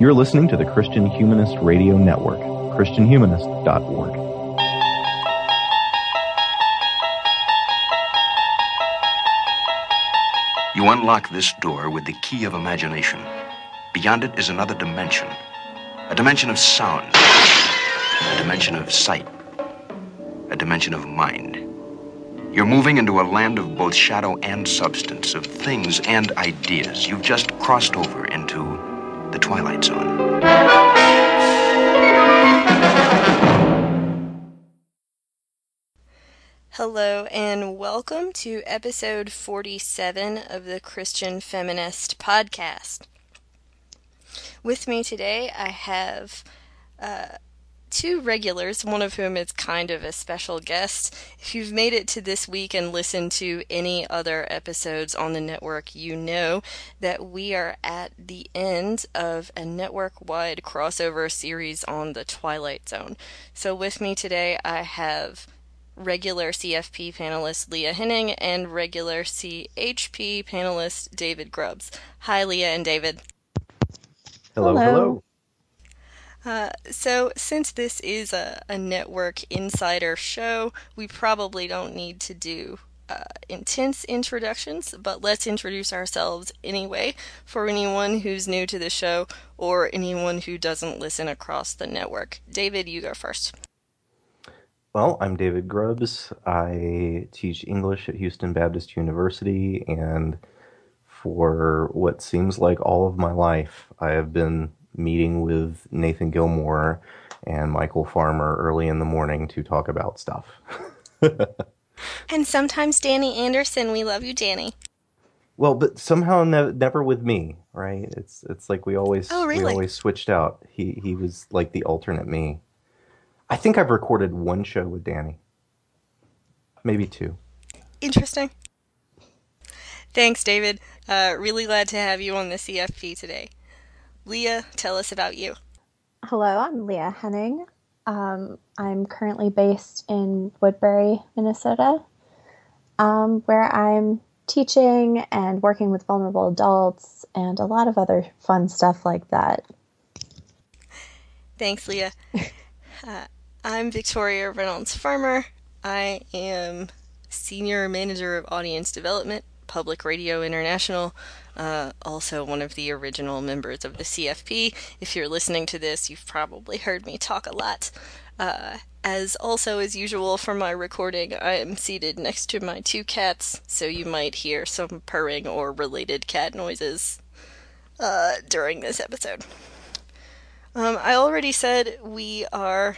You're listening to the Christian Humanist Radio Network, ChristianHumanist.org. You unlock this door with the key of imagination. Beyond it is another dimension a dimension of sound, a dimension of sight, a dimension of mind. You're moving into a land of both shadow and substance, of things and ideas. You've just crossed over into the Twilight Zone. Hello, and welcome to episode 47 of the Christian Feminist Podcast. With me today, I have uh, two regulars, one of whom is kind of a special guest. If you've made it to this week and listened to any other episodes on the network, you know that we are at the end of a network wide crossover series on the Twilight Zone. So, with me today, I have regular CFP panelist Leah Henning and regular CHP panelist David Grubbs. Hi, Leah and David. Hello, hello. hello. Uh, so, since this is a, a network insider show, we probably don't need to do uh, intense introductions, but let's introduce ourselves anyway for anyone who's new to the show or anyone who doesn't listen across the network. David, you go first. Well, I'm David Grubbs. I teach English at Houston Baptist University, and for what seems like all of my life, I have been meeting with Nathan Gilmour and Michael Farmer early in the morning to talk about stuff. and sometimes Danny Anderson. We love you, Danny. Well, but somehow ne- never with me, right? It's it's like we always oh, really? we always switched out. He he was like the alternate me. I think I've recorded one show with Danny. Maybe two. Interesting. Thanks, David. Uh, really glad to have you on the CFP today. Leah, tell us about you. Hello, I'm Leah Henning. Um, I'm currently based in Woodbury, Minnesota, um, where I'm teaching and working with vulnerable adults and a lot of other fun stuff like that. Thanks, Leah. uh, I'm Victoria Reynolds Farmer. I am Senior Manager of Audience Development, Public Radio International, uh, also one of the original members of the CFP. If you're listening to this, you've probably heard me talk a lot. Uh, as also as usual for my recording, I am seated next to my two cats, so you might hear some purring or related cat noises uh, during this episode. Um, I already said we are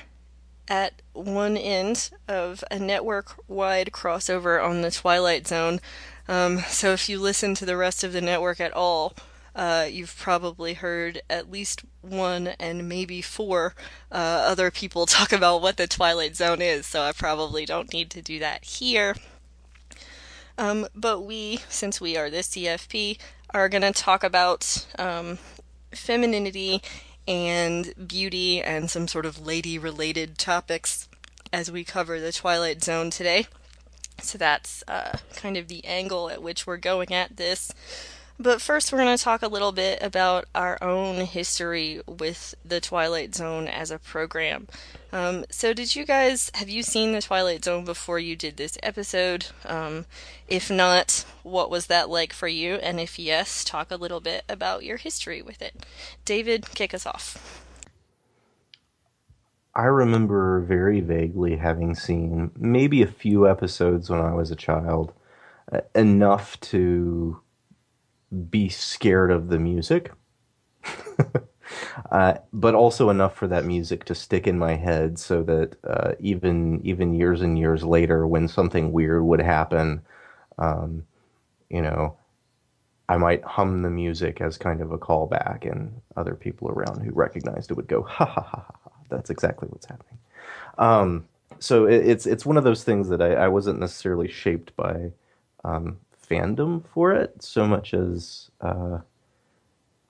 at one end of a network wide crossover on the Twilight Zone um, so if you listen to the rest of the network at all, uh, you've probably heard at least one and maybe four uh, other people talk about what the Twilight Zone is, so I probably don't need to do that here. Um, but we, since we are the CFP, are going to talk about um, femininity and beauty and some sort of lady related topics as we cover the Twilight Zone today. So that's uh, kind of the angle at which we're going at this. But first, we're going to talk a little bit about our own history with the Twilight Zone as a program. Um, so, did you guys have you seen the Twilight Zone before you did this episode? Um, if not, what was that like for you? And if yes, talk a little bit about your history with it. David, kick us off. I remember very vaguely having seen maybe a few episodes when I was a child, uh, enough to be scared of the music, uh, but also enough for that music to stick in my head, so that uh, even even years and years later, when something weird would happen, um, you know, I might hum the music as kind of a callback, and other people around who recognized it would go ha ha ha ha that's exactly what's happening. Um, so it, it's it's one of those things that I, I wasn't necessarily shaped by um, fandom for it so much as uh,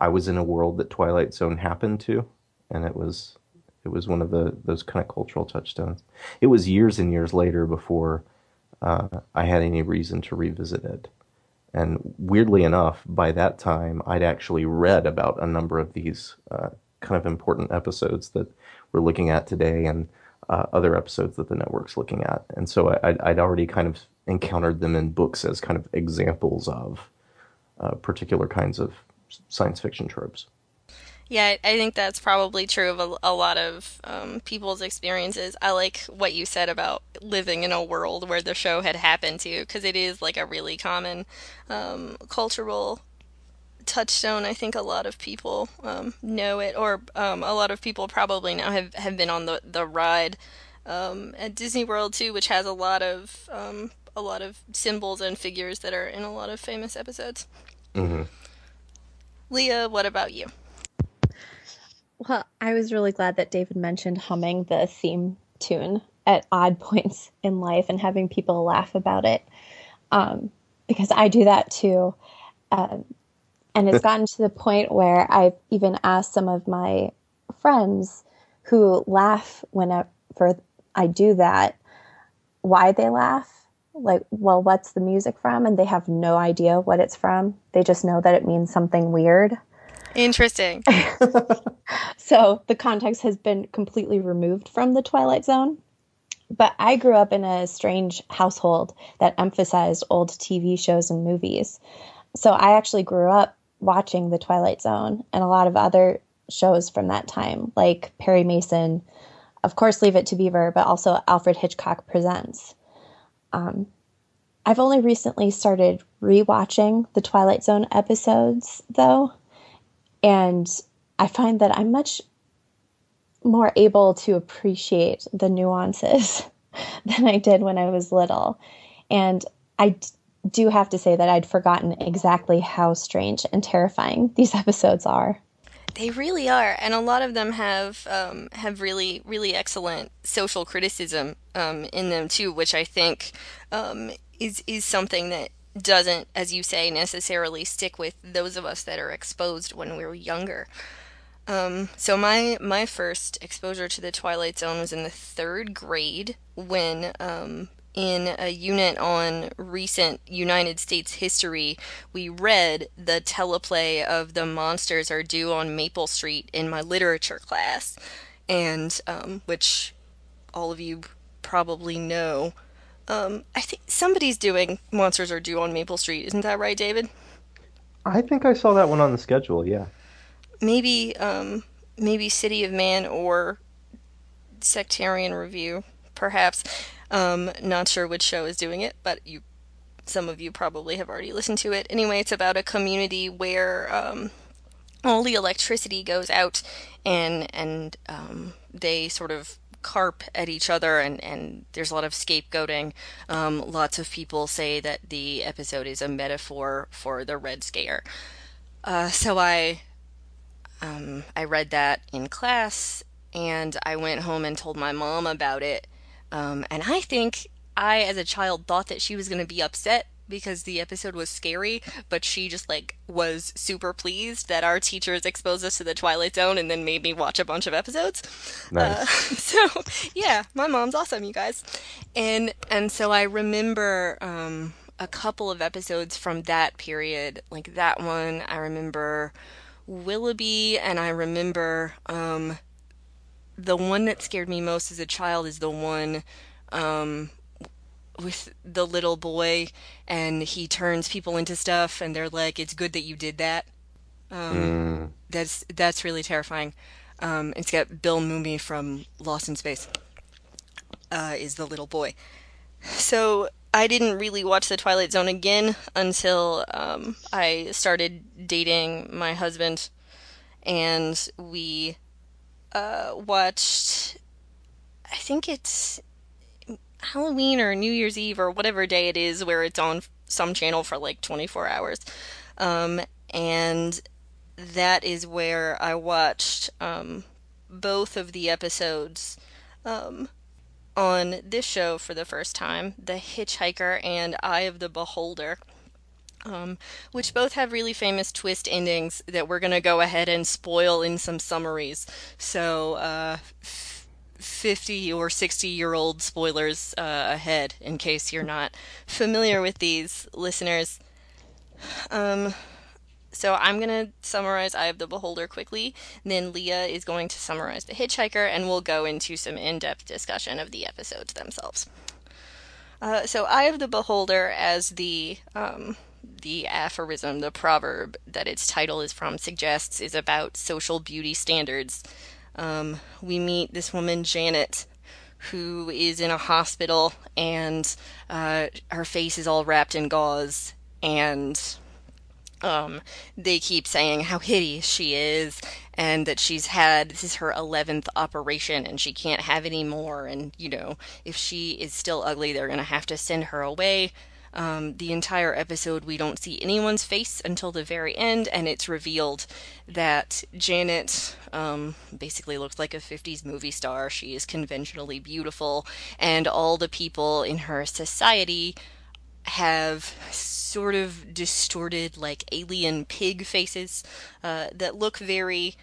I was in a world that Twilight Zone happened to, and it was it was one of the those kind of cultural touchstones. It was years and years later before uh, I had any reason to revisit it. And weirdly enough, by that time, I'd actually read about a number of these uh, kind of important episodes that we're looking at today and uh, other episodes that the network's looking at. And so I, I'd already kind of encountered them in books as kind of examples of uh, particular kinds of science fiction tropes. Yeah, I think that's probably true of a, a lot of um, people's experiences. I like what you said about living in a world where the show had happened to, because it is like a really common um, cultural touchstone. I think a lot of people um, know it, or um, a lot of people probably now have, have been on the the ride um, at Disney World too, which has a lot of um, a lot of symbols and figures that are in a lot of famous episodes. Mm-hmm. Leah, what about you? Well, I was really glad that David mentioned humming the theme tune at odd points in life and having people laugh about it, um, because I do that too. Um, and it's gotten to the point where I've even asked some of my friends who laugh whenever I do that why they laugh. Like, well, what's the music from? And they have no idea what it's from. They just know that it means something weird. Interesting. so the context has been completely removed from the Twilight Zone. But I grew up in a strange household that emphasized old TV shows and movies. So I actually grew up watching The Twilight Zone and a lot of other shows from that time, like Perry Mason, of course, Leave It to Beaver, but also Alfred Hitchcock Presents. Um, I've only recently started rewatching the Twilight Zone episodes, though, and I find that I'm much more able to appreciate the nuances than I did when I was little. And I do have to say that I'd forgotten exactly how strange and terrifying these episodes are. They really are, and a lot of them have um, have really really excellent social criticism um, in them too, which I think um, is is something that doesn't, as you say, necessarily stick with those of us that are exposed when we were younger. Um, so my my first exposure to the Twilight Zone was in the third grade when um, in a unit on recent United States history, we read the teleplay of The Monsters Are Due on Maple Street in my literature class, and um, which all of you probably know. Um, I think somebody's doing Monsters Are Due on Maple Street, isn't that right, David? I think I saw that one on the schedule, yeah. Maybe, um, maybe City of Man or Sectarian Review, perhaps. Um, not sure which show is doing it, but you, some of you probably have already listened to it. Anyway, it's about a community where um, all the electricity goes out, and and um, they sort of carp at each other, and and there's a lot of scapegoating. Um, lots of people say that the episode is a metaphor for the Red Scare. Uh, so I um, I read that in class, and I went home and told my mom about it um, and I think I, as a child, thought that she was going to be upset because the episode was scary, but she just like was super pleased that our teachers exposed us to the Twilight Zone and then made me watch a bunch of episodes. Nice. Uh, so yeah, my mom's awesome, you guys. And and so I remember um, a couple of episodes from that period, like that one. I remember Willoughby, and I remember um, the one that scared me most as a child is the one um, with the little boy and he turns people into stuff and they're like it's good that you did that. Um, mm. that's that's really terrifying. Um, it's got bill mumy from lost in space uh, is the little boy. So i didn't really watch the twilight zone again until um, i started dating my husband and we uh, watched, I think it's Halloween or New Year's Eve or whatever day it is where it's on some channel for like 24 hours. Um, and that is where I watched um, both of the episodes um, on this show for the first time The Hitchhiker and Eye of the Beholder um, which both have really famous twist endings that we're going to go ahead and spoil in some summaries. So, uh, 50 or 60 year old spoilers uh, ahead in case you're not familiar with these listeners. Um, so I'm going to summarize Eye of the Beholder quickly. Then Leah is going to summarize The Hitchhiker, and we'll go into some in depth discussion of the episodes themselves. Uh, so, Eye of the Beholder, as the um, the aphorism, the proverb that its title is from suggests, is about social beauty standards. Um, we meet this woman, Janet, who is in a hospital, and uh, her face is all wrapped in gauze, and um, they keep saying how hideous she is and that she's had this is her 11th operation and she can't have any more and you know if she is still ugly they're going to have to send her away um, the entire episode we don't see anyone's face until the very end and it's revealed that janet um, basically looks like a 50s movie star. She is conventionally beautiful and all the people in her society have sort of distorted, like alien pig faces uh, that look very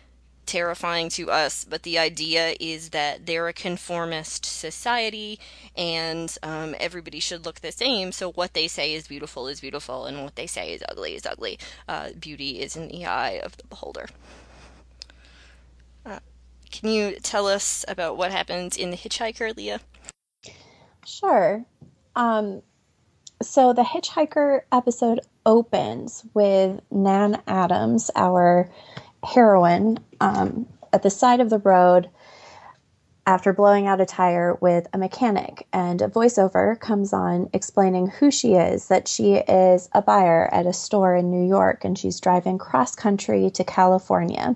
terrifying to us, but the idea is that they're a conformist society and um, everybody should look the same. So, what they say is beautiful is beautiful, and what they say is ugly is ugly. Uh, beauty is in the eye of the beholder. Uh, can you tell us about what happens in The Hitchhiker, Leah? Sure. Um, so the Hitchhiker episode opens with Nan Adams, our heroine, um, at the side of the road after blowing out a tire with a mechanic. And a voiceover comes on explaining who she is that she is a buyer at a store in New York and she's driving cross country to California.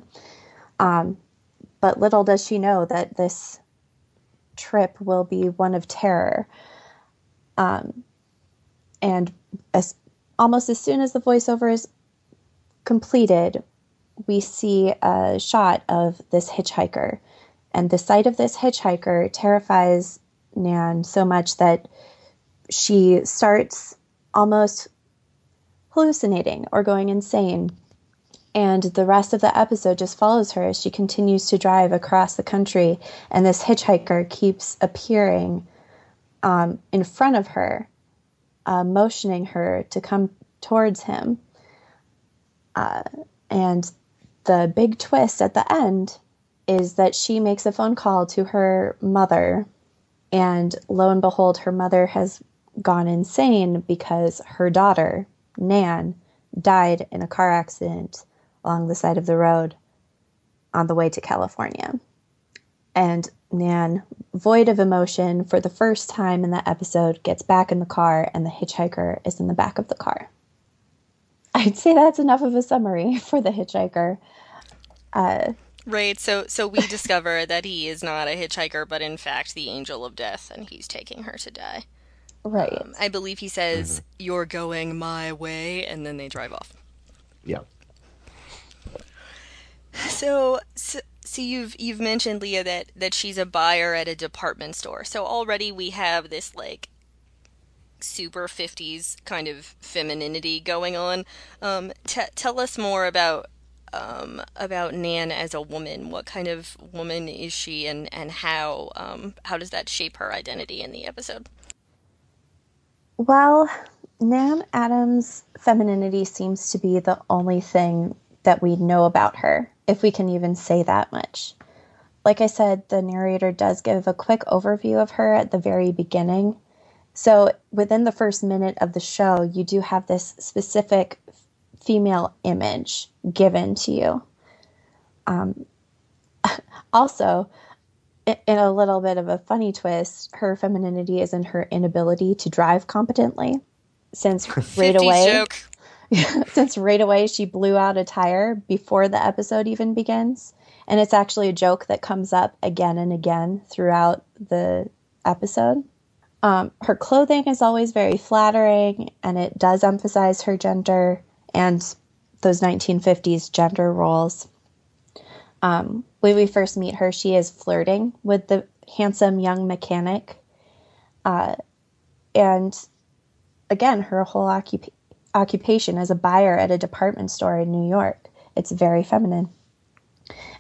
Um, but little does she know that this trip will be one of terror. Um, and as almost as soon as the voiceover is completed, we see a shot of this hitchhiker. And the sight of this hitchhiker terrifies Nan so much that she starts almost hallucinating or going insane. And the rest of the episode just follows her as she continues to drive across the country. And this hitchhiker keeps appearing um, in front of her uh, motioning her to come towards him. Uh, and the big twist at the end is that she makes a phone call to her mother, and lo and behold, her mother has gone insane because her daughter, Nan, died in a car accident along the side of the road on the way to California. And Nan, void of emotion for the first time in that episode, gets back in the car and the hitchhiker is in the back of the car. I'd say that's enough of a summary for the hitchhiker. Uh, right. So, so we discover that he is not a hitchhiker, but in fact the angel of death, and he's taking her to die. Right. Um, I believe he says, mm-hmm. "You're going my way," and then they drive off. Yeah. So, so, so you've you've mentioned Leah that that she's a buyer at a department store. So already we have this like super 50s kind of femininity going on. Um, t- tell us more about um, about Nan as a woman. What kind of woman is she, and and how um, how does that shape her identity in the episode? Well, Nan Adams' femininity seems to be the only thing that we know about her if we can even say that much. Like I said, the narrator does give a quick overview of her at the very beginning. So within the first minute of the show, you do have this specific female image given to you. Um, also, in a little bit of a funny twist, her femininity is in her inability to drive competently. Since right away, joke. since right away she blew out a tire before the episode even begins. And it's actually a joke that comes up again and again throughout the episode. Um, her clothing is always very flattering and it does emphasize her gender and those 1950s gender roles. Um, when we first meet her, she is flirting with the handsome young mechanic. Uh, and again, her whole occupation occupation as a buyer at a department store in New York. It's very feminine.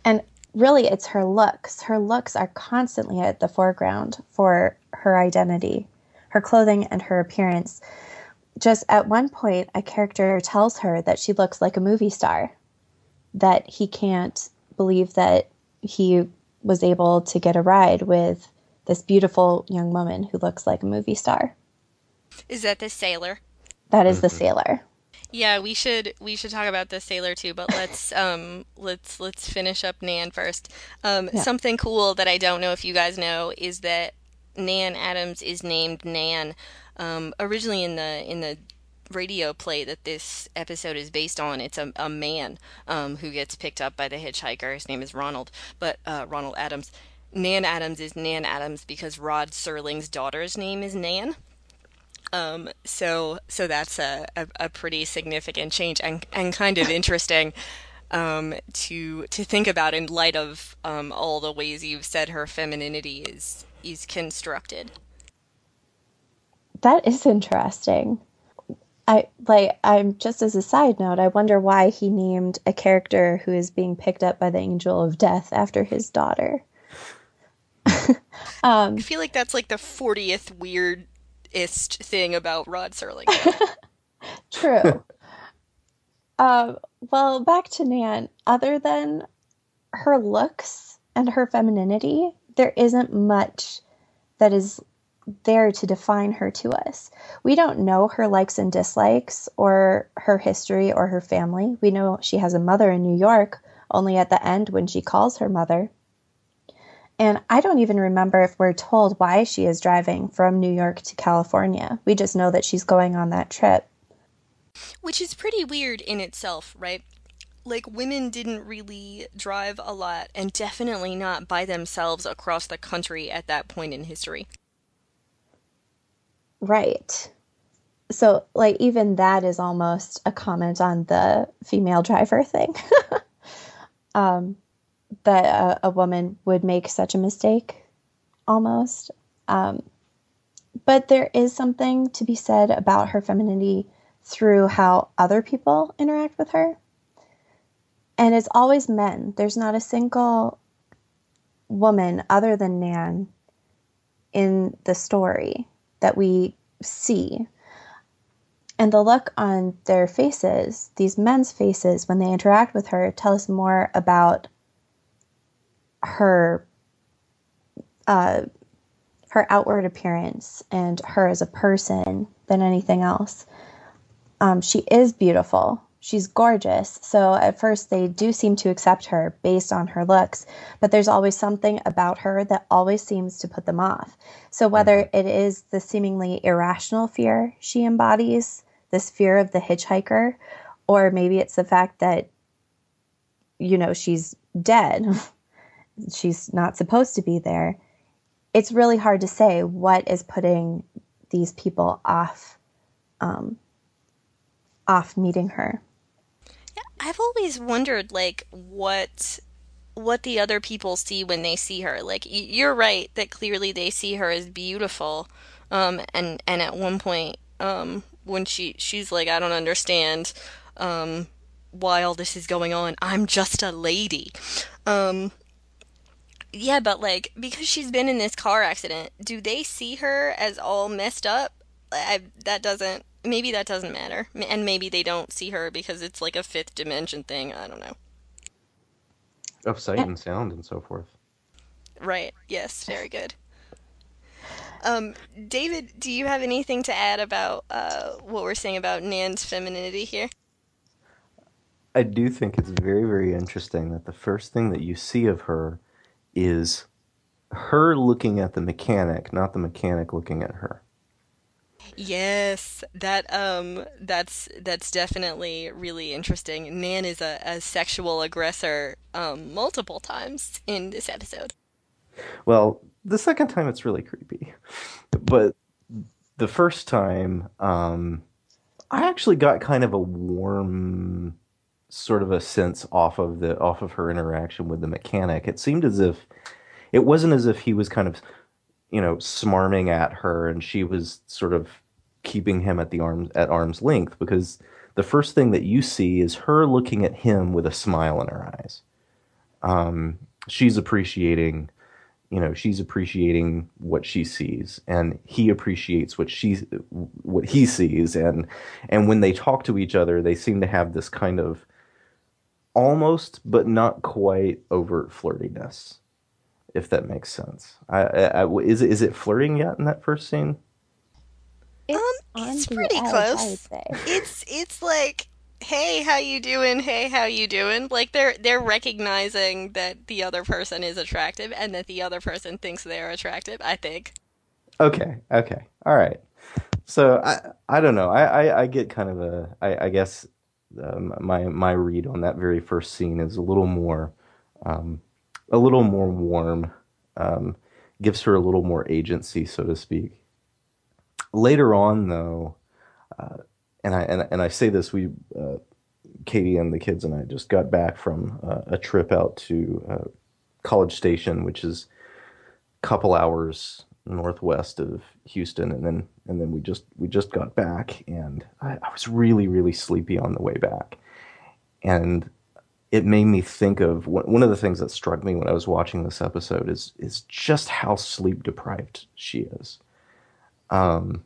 And really, it's her looks. Her looks are constantly at the foreground for her identity. Her clothing and her appearance just at one point, a character tells her that she looks like a movie star, that he can't believe that he was able to get a ride with this beautiful young woman who looks like a movie star. Is that the sailor? That is the mm-hmm. sailor. Yeah, we should we should talk about the sailor too, but let's um let's let's finish up Nan first. Um Yeah. something cool that I don't know if you guys know is that Nan Adams is named Nan. Um originally in the in the radio play that this episode is based on, it's a, a man um who gets picked up by the hitchhiker. His name is Ronald, but uh Ronald Adams. Nan Adams is Nan Adams because Rod Serling's daughter's name is Nan. Um, so so that's a, a, a pretty significant change and and kind of interesting um, to to think about in light of um, all the ways you've said her femininity is is constructed. That is interesting. I like I'm just as a side note, I wonder why he named a character who is being picked up by the angel of death after his daughter. um, I feel like that's like the fortieth weirdest thing about Rod Serling. True. um, well, back to Nan. Other than her looks and her femininity, there isn't much that is there to define her to us. We don't know her likes and dislikes or her history or her family. We know she has a mother in New York only at the end when she calls her mother. And I don't even remember if we're told why she is driving from New York to California. We just know that she's going on that trip. Which is pretty weird in itself, right? Like, women didn't really drive a lot, and definitely not by themselves across the country at that point in history. Right. So, like, even that is almost a comment on the female driver thing. um, that a, a woman would make such a mistake, almost. Um, but there is something to be said about her femininity through how other people interact with her. And it's always men. There's not a single woman other than Nan in the story that we see. And the look on their faces, these men's faces, when they interact with her, tell us more about her uh, her outward appearance and her as a person than anything else. Um, she is beautiful. She's gorgeous. So at first they do seem to accept her based on her looks, but there's always something about her that always seems to put them off. So whether it is the seemingly irrational fear she embodies, this fear of the hitchhiker, or maybe it's the fact that you know she's dead. she's not supposed to be there. It's really hard to say what is putting these people off um, off meeting her. Yeah, I've always wondered like what what the other people see when they see her. Like you're right that clearly they see her as beautiful. Um and and at one point um when she she's like I don't understand um why all this is going on. I'm just a lady. Um yeah, but like because she's been in this car accident, do they see her as all messed up? I, that doesn't maybe that doesn't matter. And maybe they don't see her because it's like a fifth dimension thing. I don't know. Of sight and sound and so forth. Right. Yes, very good. Um, David, do you have anything to add about uh, what we're saying about Nan's femininity here? I do think it's very, very interesting that the first thing that you see of her is her looking at the mechanic, not the mechanic looking at her. Yes, that um that's that's definitely really interesting. Nan is a, a sexual aggressor um multiple times in this episode. Well, the second time it's really creepy, but the first time, um, I actually got kind of a warm sort of a sense off of the off of her interaction with the mechanic. It seemed as if it wasn't as if he was kind of you know smarming at her and she was sort of keeping him at the arms at arm's length because the first thing that you see is her looking at him with a smile in her eyes. Um, she's appreciating you know she's appreciating what she sees and he appreciates what she what he sees and and when they talk to each other they seem to have this kind of almost but not quite overt flirtiness if that makes sense. I, I, I is it is it flirting yet in that first scene? It's, um, it's pretty edge, close. It's it's like hey how you doing? Hey how you doing? Like they're they're recognizing that the other person is attractive and that the other person thinks they're attractive i think. Okay okay. All right. So i i don't know. I i, I get kind of a i i guess um, my my read on that very first scene is a little more um a little more warm um gives her a little more agency so to speak. Later on though uh, and I and, and I say this we uh, Katie and the kids and I just got back from uh, a trip out to uh, College Station, which is a couple hours northwest of Houston, and then and then we just we just got back, and I, I was really really sleepy on the way back, and it made me think of one of the things that struck me when I was watching this episode is is just how sleep deprived she is. Um,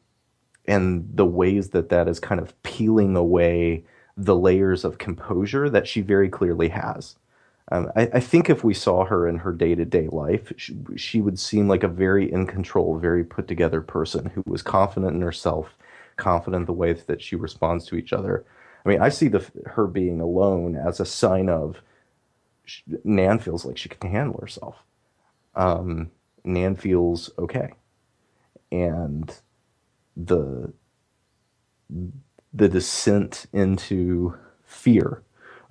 and the ways that that is kind of peeling away the layers of composure that she very clearly has. Um, I, I, think if we saw her in her day to day life, she, she, would seem like a very in control, very put together person who was confident in herself, confident in the way that she responds to each other. I mean, I see the her being alone as a sign of she, Nan feels like she can handle herself. Um, Nan feels okay, and the the descent into fear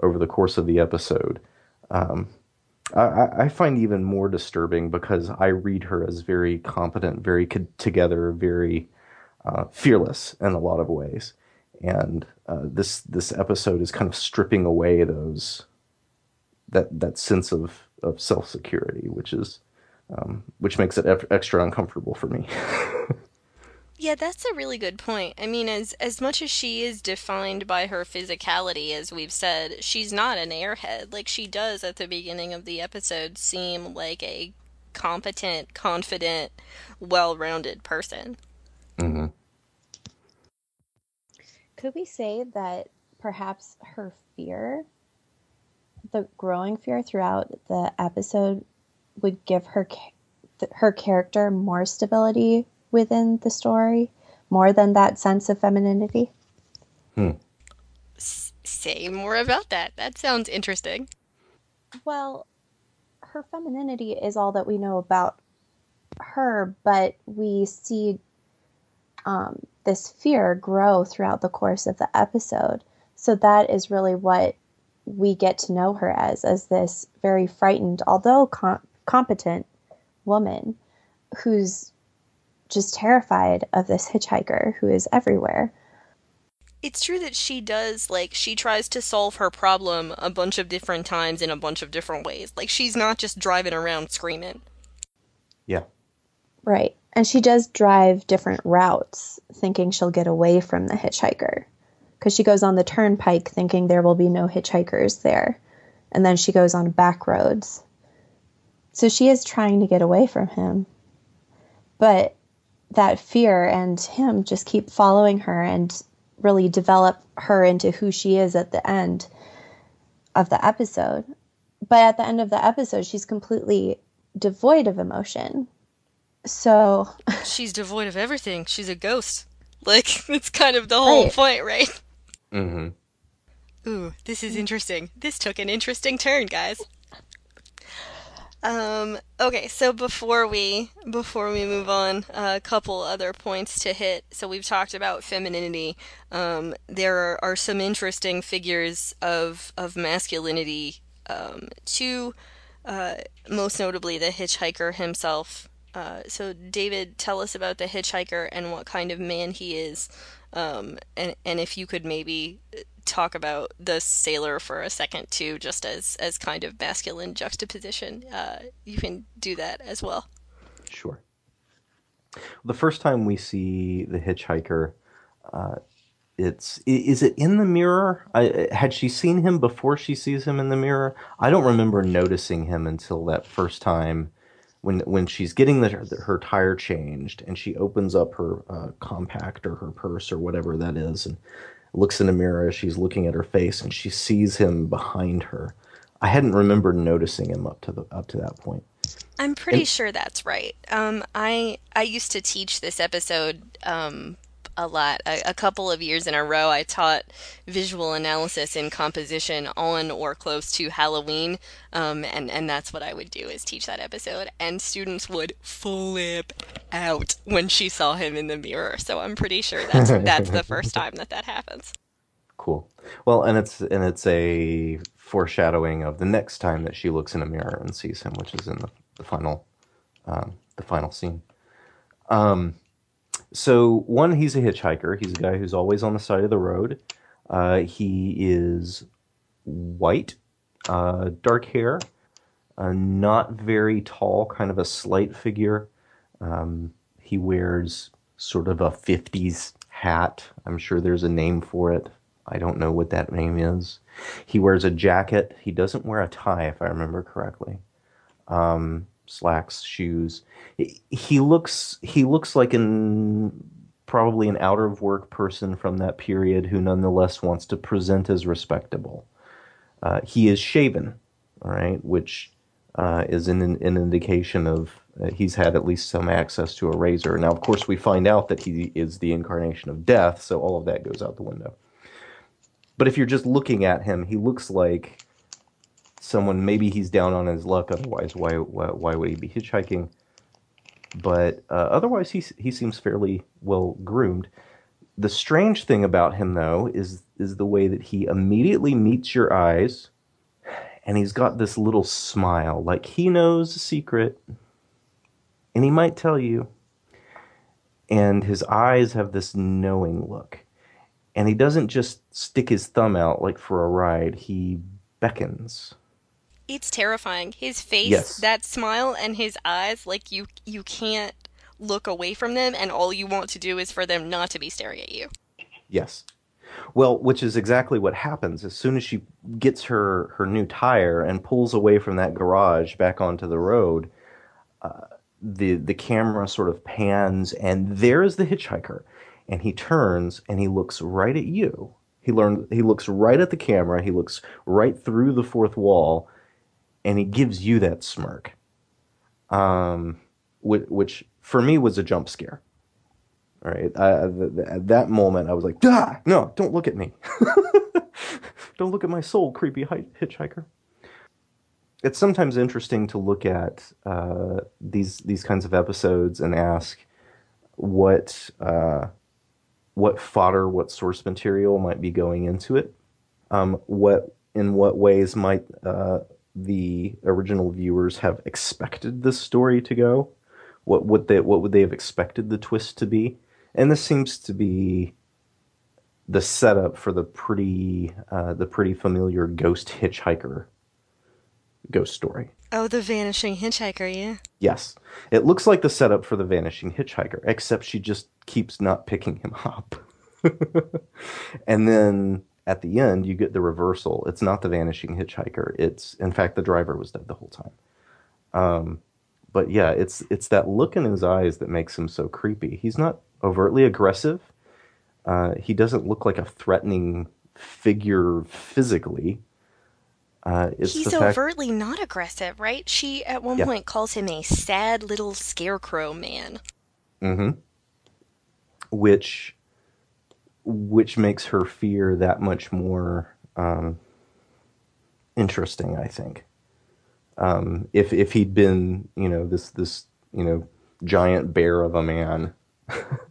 over the course of the episode. Um, I, I, find even more disturbing because I read her as very competent, very together, very uh, fearless in a lot of ways, and uh, this this episode is kind of stripping away those that that sense of of self security, which is um, which makes it extra uncomfortable for me. Yeah, that's a really good point. I mean, as as much as she is defined by her physicality, as we've said, she's not an airhead. Like she does at the beginning of the episode seem like a competent, confident, well-rounded person. Mm-hmm. Could we say that perhaps her fear, the growing fear throughout the episode, would give her her character more stability within the story more than that sense of femininity. Hmm. S- say more about that. That sounds interesting. Well, her femininity is all that we know about her, but we see um, this fear grow throughout the course of the episode. So that is really what we get to know her as, as this very frightened, although com- competent woman who's just terrified of this hitchhiker who is everywhere. It's true that she does, like, she tries to solve her problem a bunch of different times in a bunch of different ways. Like, she's not just driving around screaming. Yeah. Right. And she does drive different routes, thinking she'll get away from the hitchhiker. Because she goes on the turnpike thinking there will be no hitchhikers there. And then she goes on back roads. So she is trying to get away from him. But that fear and him just keep following her and really develop her into who she is at the end of the episode. But at the end of the episode, she's completely devoid of emotion. So she's devoid of everything. She's a ghost. Like it's kind of the whole right. point, right? Mm-hmm. Ooh, this is interesting. This took an interesting turn, guys. Um, okay, so before we before we move on, a couple other points to hit. So we've talked about femininity. Um, there are, are, some interesting figures of of masculinity um, too. Uh, most notably, the hitchhiker himself. Uh, so David, tell us about the hitchhiker and what kind of man he is, um, and and if you could maybe talk about the sailor for a second too, just as as kind of masculine juxtaposition. Uh, you can do that as well. Sure. The first time we see the hitchhiker, uh, it's is it in the mirror? I, had she seen him before she sees him in the mirror? I don't remember noticing him until that first time when when she's getting the, her tire changed and she opens up her uh, compact or her purse or whatever that is and looks in the mirror as she's looking at her face and she sees him behind her. I hadn't remembered noticing him up to the up to that point. I'm pretty and, sure that's right. Um, I I used to teach this episode um, a lot. A, a, couple of years in a row, I taught visual analysis and composition on or close to Halloween, um, and and that's what I would do is teach that episode, and students would flip out when she saw him in the mirror. So I'm pretty sure that's that's the first time that that happens. Cool. Well, and it's and it's a foreshadowing of the next time that she looks in a mirror and sees him, which is in the, the final um, the final scene. Um, so one, he's a hitchhiker. He's a guy who's always on the side of the road. Uh, he is white, uh, dark hair, uh, not very tall, kind of a slight figure. Um, he wears sort of a 50s hat. I'm sure there's a name for it. I don't know what that name is. He wears a jacket. He doesn't wear a tie, if I remember correctly. Um, slacks, shoes. He looks he looks like an probably an out of work person from that period who nonetheless wants to present as respectable. Uh, he is shaven, all right, which uh, is an, an indication of uh, he's had at least some access to a razor. Now, of course, we find out that he is the incarnation of death, so all of that goes out the window. But if you're just looking at him, he looks like someone maybe he's down on his luck otherwise why why, why would he be hitchhiking? But uh, otherwise he he seems fairly well groomed. The strange thing about him though is is the way that he immediately meets your eyes and he's got this little smile. Like he knows a secret and he might tell you and his eyes have this knowing look. And he doesn't just stick his thumb out like for a ride. He beckons it's terrifying. His face, yes. that smile, and his eyes, like you you can't look away from them, and all you want to do is for them not to be staring at you. Yes. Well, which is exactly what happens as soon as she gets her her new tire and pulls away from that garage back onto the road. Uh, the the camera sort of pans, and there is the hitchhiker, and he turns and he looks right at you. He learned he looks right at the camera. He looks right through the fourth wall, and he gives you that smirk, um, which, which for me was a jump scare. All right, I, at that moment, I was like, "Ah, no! Don't look at me! don't look at my soul, creepy hitchhiker." It's sometimes interesting to look at uh, these these kinds of episodes and ask what uh, what fodder, what source material might be going into it. Um, what in what ways might uh, the original viewers have expected this story to go. What would they what would they have expected the twist to be? And this seems to be the setup for the pretty uh, the pretty familiar ghost hitchhiker ghost story. Oh, the vanishing hitchhiker, yeah. Yes. It looks like the setup for the vanishing hitchhiker, except she just keeps not picking him up. and then at the end, you get the reversal. It's not the vanishing hitchhiker. It's in fact the driver was dead the whole time. Um, but yeah, it's it's that look in his eyes that makes him so creepy. He's not overtly aggressive. Uh, he doesn't look like a threatening figure physically. Uh, He's overtly fact... not aggressive, right? She at one yeah. point calls him a sad little scarecrow man. Mm-hmm. Which which makes her fear that much more um, interesting. I think. Um, if if he'd been, you know, this this you know giant bear of a man,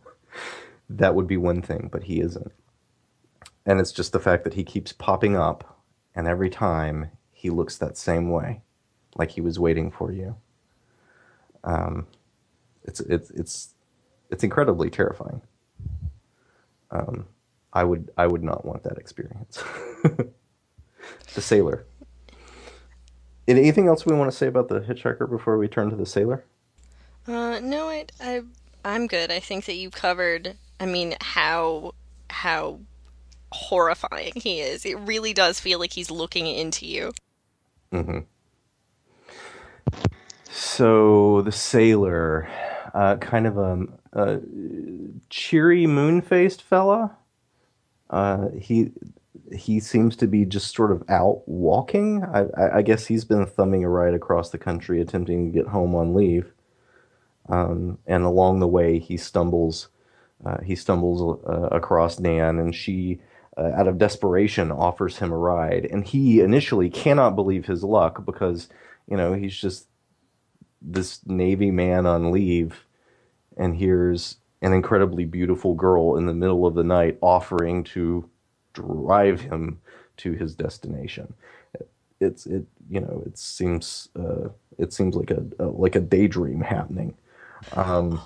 that would be one thing, but he isn't. And it's just the fact that he keeps popping up, and every time he looks that same way, like he was waiting for you. Um, it's it's it's it's incredibly terrifying. Um, I would I would not want that experience. the sailor. Anything else we want to say about the hitchhiker before we turn to the sailor? Uh, no, I, I I'm good. I think that you covered. I mean, how how horrifying he is. It really does feel like he's looking into you. Mm-hmm. so the sailor, uh, kind of a, a cheery, moon-faced fella. Uh, he he seems to be just sort of out walking. I, I, guess he's been thumbing a ride across the country, attempting to get home on leave. Um, and along the way, he stumbles uh, he stumbles uh, across Nan, and she, uh, out of desperation, offers him a ride. And he initially cannot believe his luck because you know he's just this Navy man on leave, and here's an incredibly beautiful girl in the middle of the night offering to drive him to his destination. It's it you know it seems uh, it seems like a, a like a daydream happening. Um,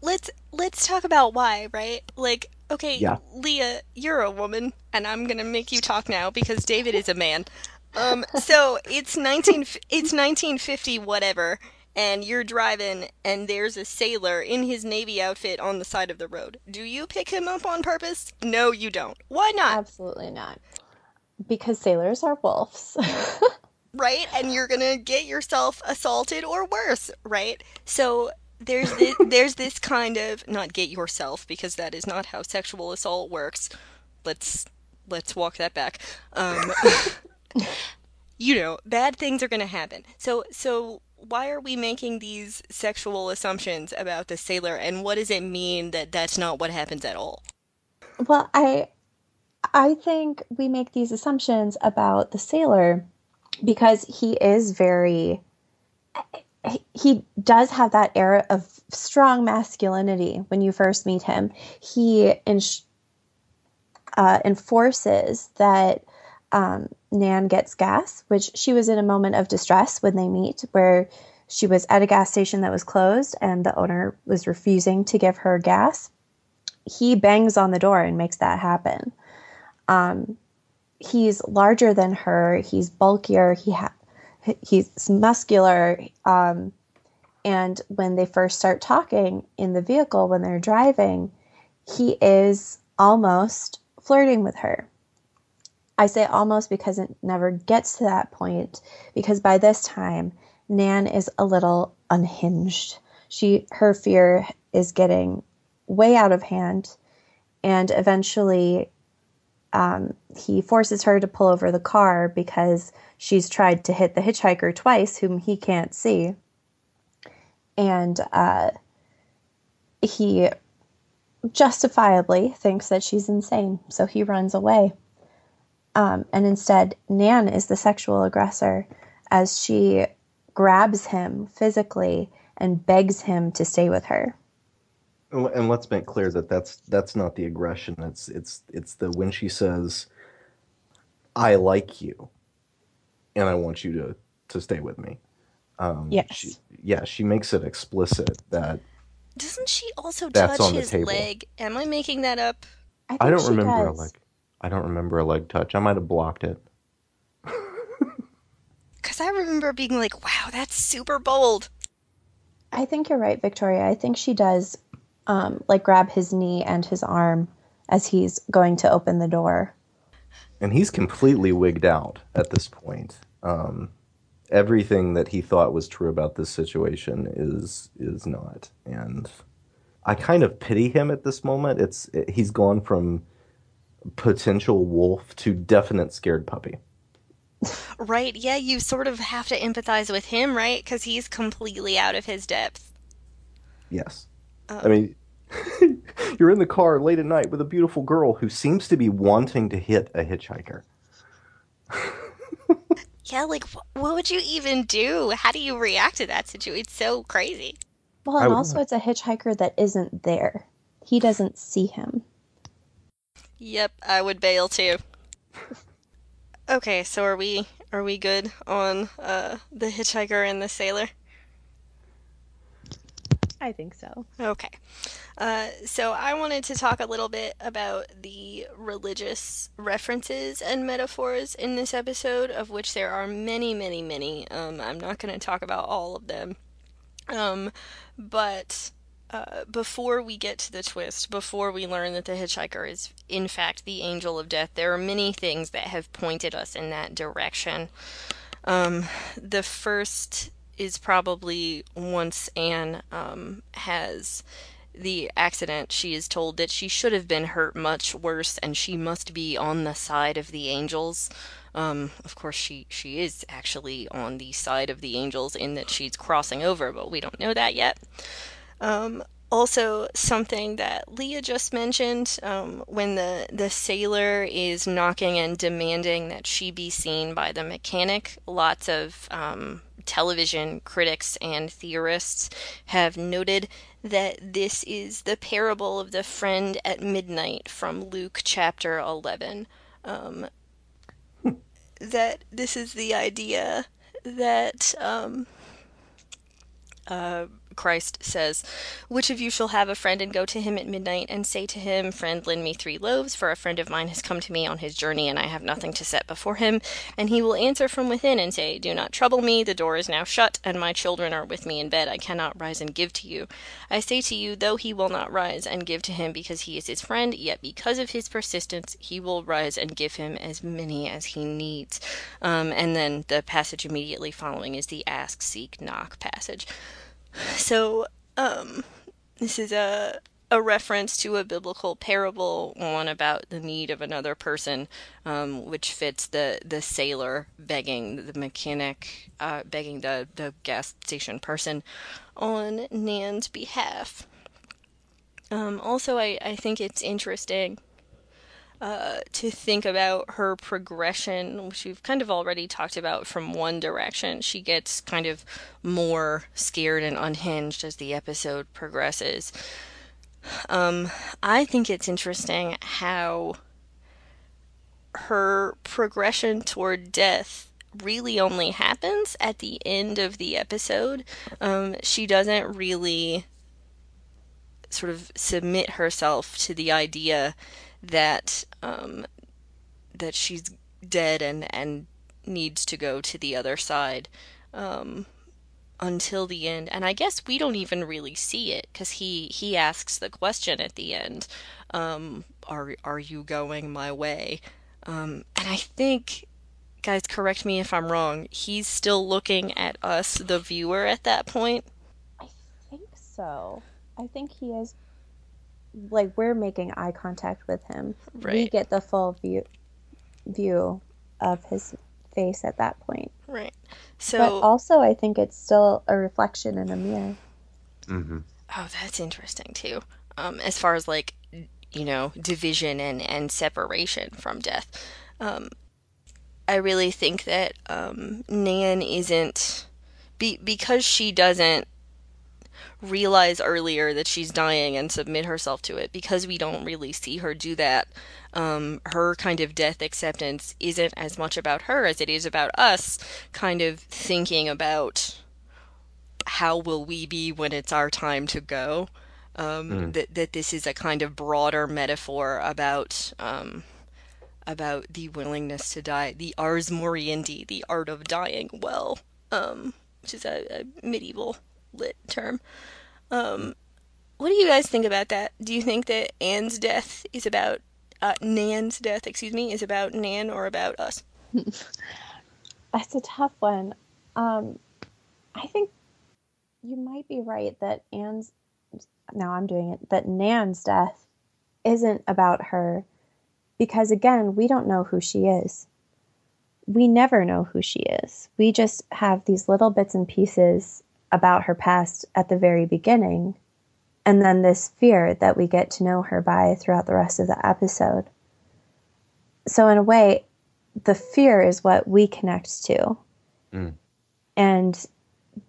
let's let's talk about why, right? Like, okay, Yeah. Leah, you're a woman, and I'm gonna make you talk now because David is a man. Um, so it's nineteen, it's nineteen fifty, whatever, and you're driving, and there's a sailor in his navy outfit on the side of the road. Do you pick him up on purpose? No, you don't. Why not? Absolutely not. Because sailors are wolves. right? And you're gonna get yourself assaulted or worse, right? So there's this, there's this kind of not get yourself because that is not how sexual assault works. Let's let's walk that back. Um, you know, bad things are gonna happen. So so why are we making these sexual assumptions about the sailor, and what does it mean that that's not what happens at all? well, I I think we make these assumptions about the sailor because he is very he does have that air of strong masculinity when you first meet him. He ins- uh, enforces that um, Nan gets gas, which she was in a moment of distress when they meet, where she was at a gas station that was closed and the owner was refusing to give her gas. He bangs on the door and makes that happen. Um, he's larger than her. He's bulkier. He ha- he's muscular. Um, and when they first start talking in the vehicle when they're driving, he is almost flirting with her. I say almost because it never gets to that point because by this time Nan is a little unhinged. She her fear is getting way out of hand and eventually um, he forces her to pull over the car because she's tried to hit the hitchhiker twice, whom he can't see. And uh, he justifiably thinks that she's insane, so he runs away. Um, and instead, Nan is the sexual aggressor as she grabs him physically and begs him to stay with her. and let's make clear that that's that's not the aggression. It's it's it's the when she says, "I like you, and I want you to to stay with me." Um, Yes. She, yeah, she makes it explicit that Doesn't she also touch his table. leg? Am I making that up? I, I don't she remember a does. leg. I don't remember a leg touch. I might have blocked it. Because I remember being like, wow, that's super bold. I think you're right, Victoria. I think she does um, like grab his knee and his arm as he's going to open the door. and he's completely wigged out at this point. Um, everything that he thought was true about this situation is is not, and I kind of pity him at this moment. It's he's gone from potential wolf to definite scared puppy. Right? Yeah, you sort of have to empathize with him, right? Because he's completely out of his depth. Yes, uh. I mean. You're in the car late at night with a beautiful girl who seems to be wanting to hit a hitchhiker. Yeah, like, wh- what would you even do? How do you react to that situation? It's so crazy. Well, and also not. it's a hitchhiker that isn't there. He doesn't see him. Yep, I would bail too. Okay, so are we are we good on uh the hitchhiker and the sailor? I think so. Okay. Uh, so I wanted to talk a little bit about the religious references and metaphors in this episode, of which there are many, many, many. Um, I'm not going to talk about all of them. Um, but uh, before we get to the twist, before we learn that the hitchhiker is in fact the angel of death, there are many things that have pointed us in that direction. Um, the first is probably once Anne um, has the accident, she is told that she should have been hurt much worse and she must be on the side of the angels. Um, of course, she, she is actually on the side of the angels in that she's crossing over, but we don't know that yet. Um, also, something that Leah just mentioned um, when the, the sailor is knocking and demanding that she be seen by the mechanic, lots of um, television critics and theorists have noted that this is the parable of the friend at midnight from Luke chapter 11. Um, that this is the idea that um, uh, Christ says, Which of you shall have a friend and go to him at midnight and say to him, Friend, lend me three loaves, for a friend of mine has come to me on his journey, and I have nothing to set before him? And he will answer from within and say, Do not trouble me, the door is now shut, and my children are with me in bed. I cannot rise and give to you. I say to you, though he will not rise and give to him because he is his friend, yet because of his persistence, he will rise and give him as many as he needs. Um, and then the passage immediately following is the ask, seek, knock passage. So, um, this is a a reference to a biblical parable, one about the need of another person, um, which fits the the sailor begging the mechanic, uh, begging the the gas station person on Nan's behalf. Um, also, I, I think it's interesting uh, to think about her progression, which we've kind of already talked about from one direction. She gets kind of more scared and unhinged as the episode progresses. Um, I think it's interesting how her progression toward death really only happens at the end of the episode. Um, she doesn't really sort of submit herself to the idea that um, that she's dead and and needs to go to the other side um, until the end. And I guess we don't even really see it because he he asks the question at the end, um, "Are are you going my way?" Um, and I think, guys, correct me if I'm wrong. He's still looking at us, the viewer, at that point. I think so. I think he is like we're making eye contact with him. Right. We get the full view view of his face at that point. Right. So But also I think it's still a reflection in a mirror. Mm-hmm. Oh, that's interesting too. Um, as far as like you know, division and, and separation from death. Um, I really think that um, Nan isn't be, because she doesn't realize earlier that she's dying and submit herself to it because we don't really see her do that. Um, her kind of death acceptance isn't as much about her as it is about us kind of thinking about how will we be when it's our time to go. Um, mm. that, that this is a kind of broader metaphor about um, about the willingness to die, the ars moriendi, the art of dying well, um, which is a, a medieval lit term. Um, what do you guys think about that? Do you think that Anne's death is about uh, Nan's death? Excuse me, is about Nan or about us? That's a tough one. Um, I think you might be right that Anne's. Now I'm doing it. That Nan's death isn't about her, because again, we don't know who she is. We never know who she is. We just have these little bits and pieces about her past at the very beginning, and then this fear that we get to know her by throughout the rest of the episode. So, in a way, the fear is what we connect to. Mm. And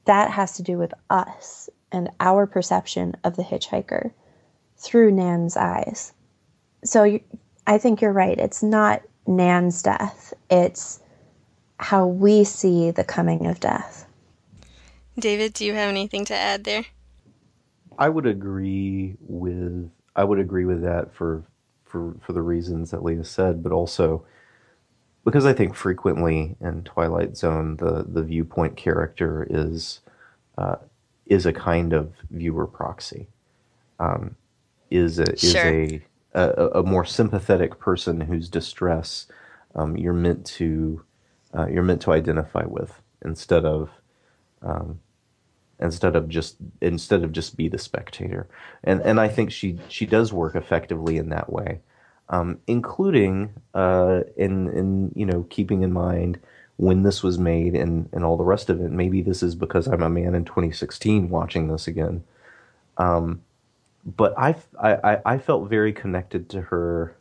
that has to do with us and our perception of the hitchhiker through Nan's eyes. So, you, I think you're right. It's not Nan's death, it's how we see the coming of death. David, do you have anything to add there? I would agree with I would agree with that for for for the reasons that Leah said, but also because I think frequently in Twilight Zone the the viewpoint character is uh, is a kind of viewer proxy, um, is a, is sure. a, a, a more sympathetic person whose distress um, you're meant to uh, you're meant to identify with instead of um, instead of just instead of just be the spectator. And and I think she she does work effectively in that way, um, including uh, in in you know keeping in mind when this was made and and all the rest of it. Maybe this is because I'm a man in 2016 watching this again. Um, but I, I I felt very connected to her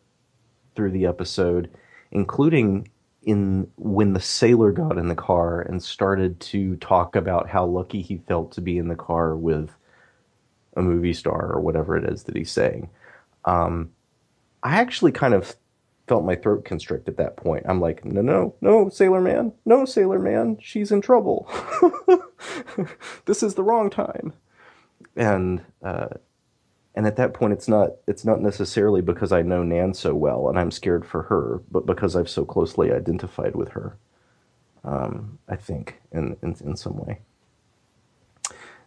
through the episode, including in when the sailor got in the car and started to talk about how lucky he felt to be in the car with a movie star or whatever it is that he's saying. Um, I actually kind of felt my throat constrict at that point. I'm like, no, no, no, Sailor Man, no, Sailor Man, she's in trouble. this is the wrong time. And uh, and at that point it's not it's not necessarily because I know Nan so well and I'm scared for her, but because I've so closely identified with her. Um, I think in, in in some way.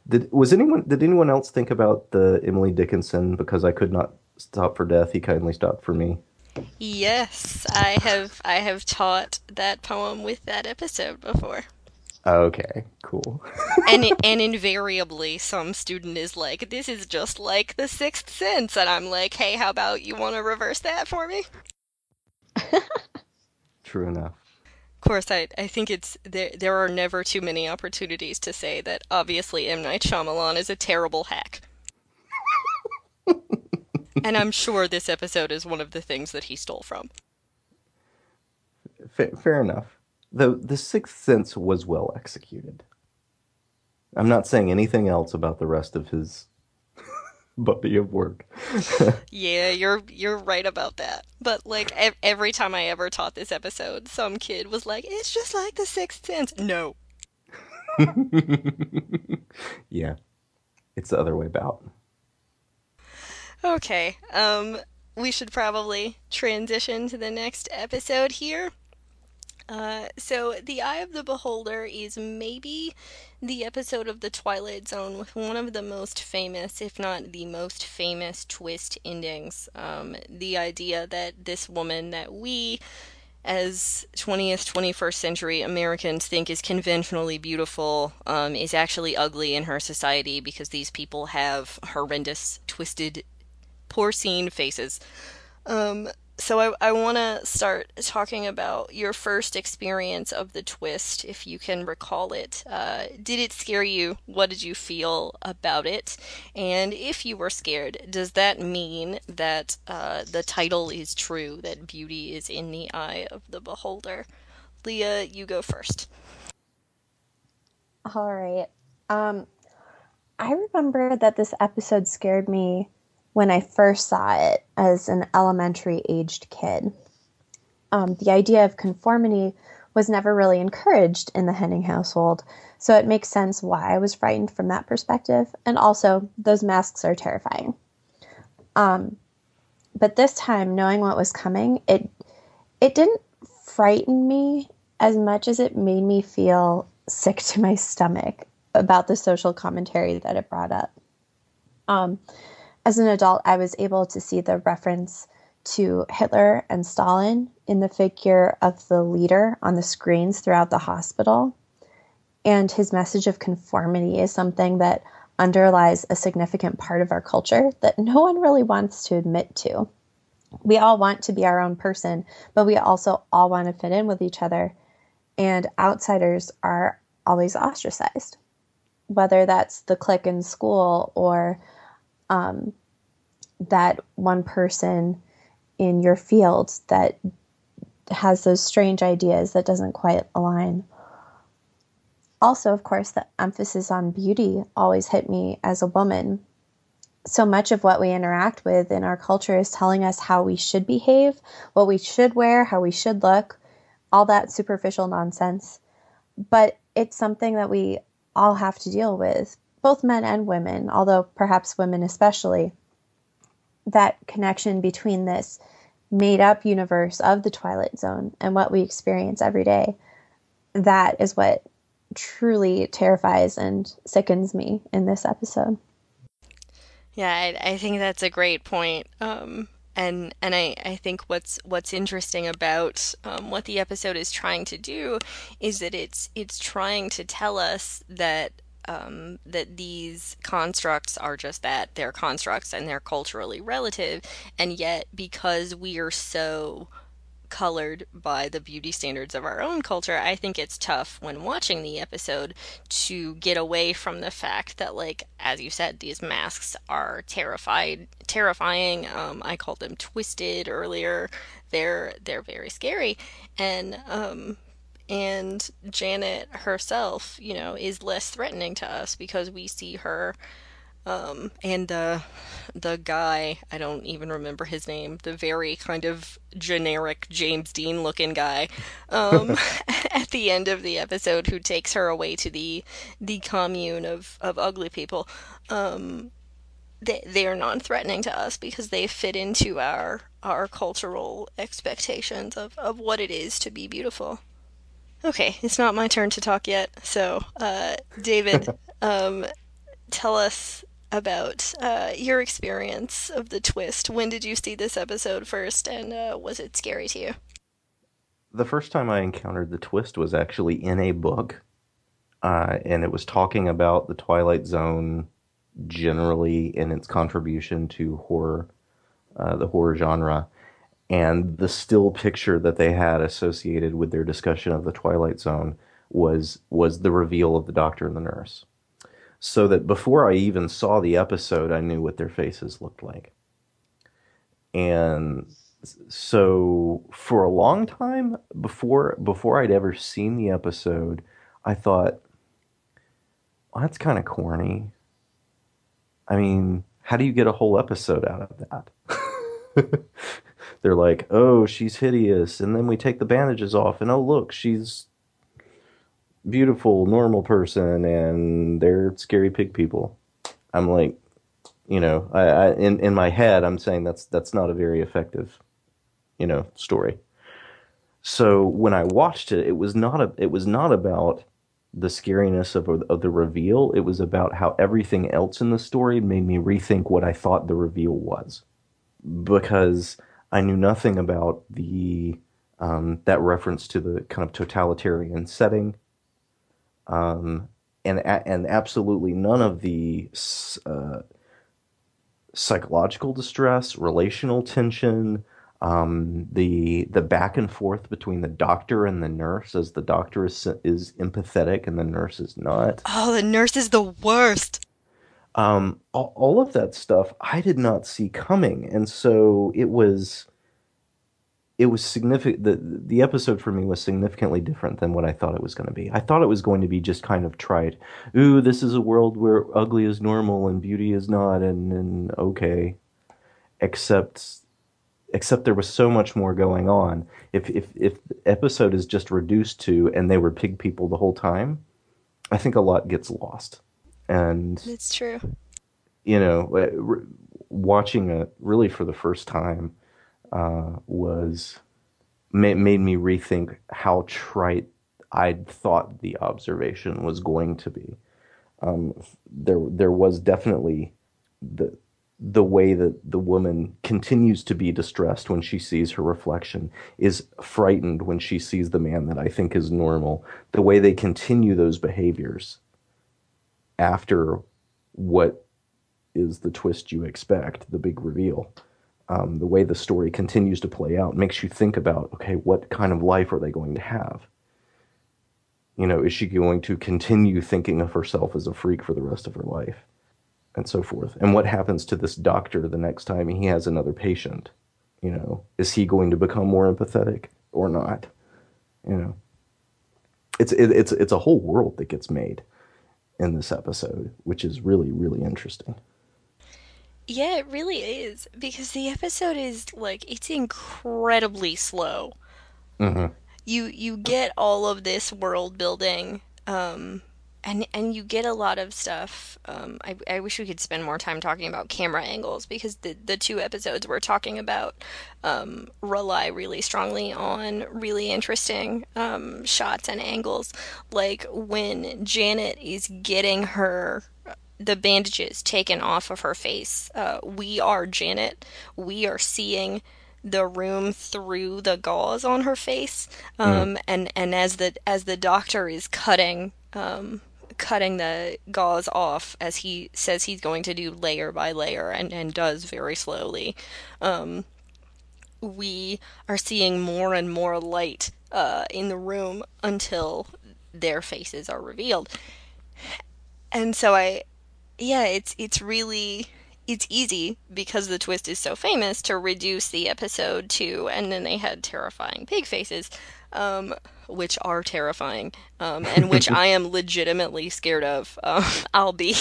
Did was anyone did anyone else think about the Emily Dickinson because I could not stop for death? He kindly stopped for me. Yes, I have I have taught that poem with that episode before. Okay, cool. and and invariably, some student is like, "This is just like the Sixth Sense," and I'm like, "Hey, how about you want to reverse that for me?" True enough. Of course, I I think it's there. There are never too many opportunities to say that obviously M Night Shyamalan is a terrible hack. and I'm sure this episode is one of the things that he stole from. Fair, fair enough the the Sixth Sense was well executed. I'm not saying anything else about the rest of his body of work. yeah, you're you're right about that. But like ev- every time I ever taught this episode, some kid was like, "It's just like the Sixth Sense." No. yeah, it's the other way about. Okay. Um, we should probably transition to the next episode here. Uh, so, The Eye of the Beholder is maybe the episode of The Twilight Zone with one of the most famous, if not the most famous, twist endings. Um, the idea that this woman that we, as 20th, 21st century Americans think is conventionally beautiful, um, is actually ugly in her society because these people have horrendous, twisted, porcine faces. Um, so I, I want to start talking about your first experience of the twist, if you can recall it. Uh, did it scare you? What did you feel about it? And if you were scared, does that mean that uh, the title is true, that beauty is in the eye of the beholder? Leah, you go first. All right. Um, I remember that this episode scared me when I first saw it as an elementary aged kid. Um, the idea of conformity was never really encouraged in the Henning household, so it makes sense why I was frightened from that perspective. And also, those masks are terrifying. Um, but this time, knowing what was coming, it it didn't frighten me as much as it made me feel sick to my stomach about the social commentary that it brought up. Um, as an adult, I was able to see the reference to Hitler and Stalin in the figure of the leader on the screens throughout the hospital. And his message of conformity is something that underlies a significant part of our culture that no one really wants to admit to. We all want to be our own person, but we also all want to fit in with each other. And outsiders are always ostracized, whether that's the clique in school or um, that one person in your field that has those strange ideas that doesn't quite align. Also, of course, the emphasis on beauty always hit me as a woman. So much of what we interact with in our culture is telling us how we should behave, what we should wear, how we should look, all that superficial nonsense. But it's something that we all have to deal with both men and women, although perhaps women especially, that connection between this made up universe of the Twilight Zone and what we experience every day, that is what truly terrifies and sickens me in this episode. Yeah, I, I think that's a great point. Um, and and I, I think what's what's interesting about um, what the episode is trying to do is that it's it's trying to tell us that um, that these constructs are just that they're constructs and they're culturally relative and yet because we are so colored by the beauty standards of our own culture, I think it's tough when watching the episode to get away from the fact that, like, as you said, these masks are terrified, terrifying. Um, I called them twisted earlier. They're they're very scary, and um, and Janet herself, you know, is less threatening to us because we see her um, and the the guy, I don't even remember his name, the very kind of generic James Dean looking guy, um, at the end of the episode who takes her away to the the commune of, of ugly people. Um, they they are non threatening to us because they fit into our our cultural expectations of, of what it is to be beautiful. Okay, it's not my turn to talk yet. So, uh, David, um, tell us about uh, your experience of the twist. When did you see this episode first, and uh, was it scary to you? The first time I encountered the twist was actually in a book, uh, and it was talking about the Twilight Zone generally and its contribution to horror, uh, the horror genre. And the still picture that they had associated with their discussion of the Twilight Zone was was the reveal of the doctor and the nurse so that before I even saw the episode, I knew what their faces looked like. And so for a long time before before I'd ever seen the episode, I thought, well, that's kind of corny. I mean, how do you get a whole episode out of that? They're like, oh, she's hideous, and then we take the bandages off, and oh, look, she's beautiful, normal person, and they're scary pig people. I'm like, you know, I, I in in my head, I'm saying that's that's not a very effective, you know, story. So when I watched it, it was not a it was not about the scariness of of the reveal. It was about how everything else in the story made me rethink what I thought the reveal was, because I knew nothing about the um, that reference to the kind of totalitarian setting um, and and absolutely none of the uh, psychological distress, relational tension, um, the the back and forth between the doctor and the nurse, as the doctor is is empathetic and the nurse is not. Oh, the nurse is the worst. Um, all, of that stuff I did not see coming, and so it was it was significant. The the episode for me was significantly different than what I thought it was going to be. I thought it was going to be just kind of trite. Ooh, this is a world where ugly is normal and beauty is not, and and okay. Except, except there was so much more going on. If if if the episode is just reduced to and they were pig people the whole time, I think a lot gets lost. And it's true. You know, watching it really for the first time uh, was made, made me rethink how trite I'd thought the observation was going to be. Um, there, there was definitely the the way that the woman continues to be distressed when she sees her reflection is frightened when she sees the man that I think is normal. The way they continue those behaviors after what is the twist you expect, the big reveal um, the way the story continues to play out makes you think about okay, what kind of life are they going to have? You know, is she going to continue thinking of herself as a freak for the rest of her life? And so forth. And what happens to this doctor the next time he has another patient? You know, is he going to become more empathetic or not? You know, it's it, it's it's a whole world that gets made in this episode, which is really really interesting. Yeah, it really is because the episode is like it's incredibly slow. Mm-hmm. You you get all of this world building, um, and and you get a lot of stuff. Um, I I wish we could spend more time talking about camera angles because the the two episodes we're talking about um, rely really strongly on really interesting um, shots and angles, like when Janet is getting her the bandages taken off of her face. Uh, we are Janet. We are seeing the room through the gauze on her face, um, mm. and and as the as the doctor is cutting um, cutting the gauze off, as he says he's going to do layer by layer, and and does very slowly. Um, we are seeing more and more light uh, in the room until their faces are revealed. And so I, yeah, it's it's really it's easy because the twist is so famous to reduce the episode to, and then they had terrifying pig faces, um, which are terrifying, um, and which I am legitimately scared of. Um, I'll be,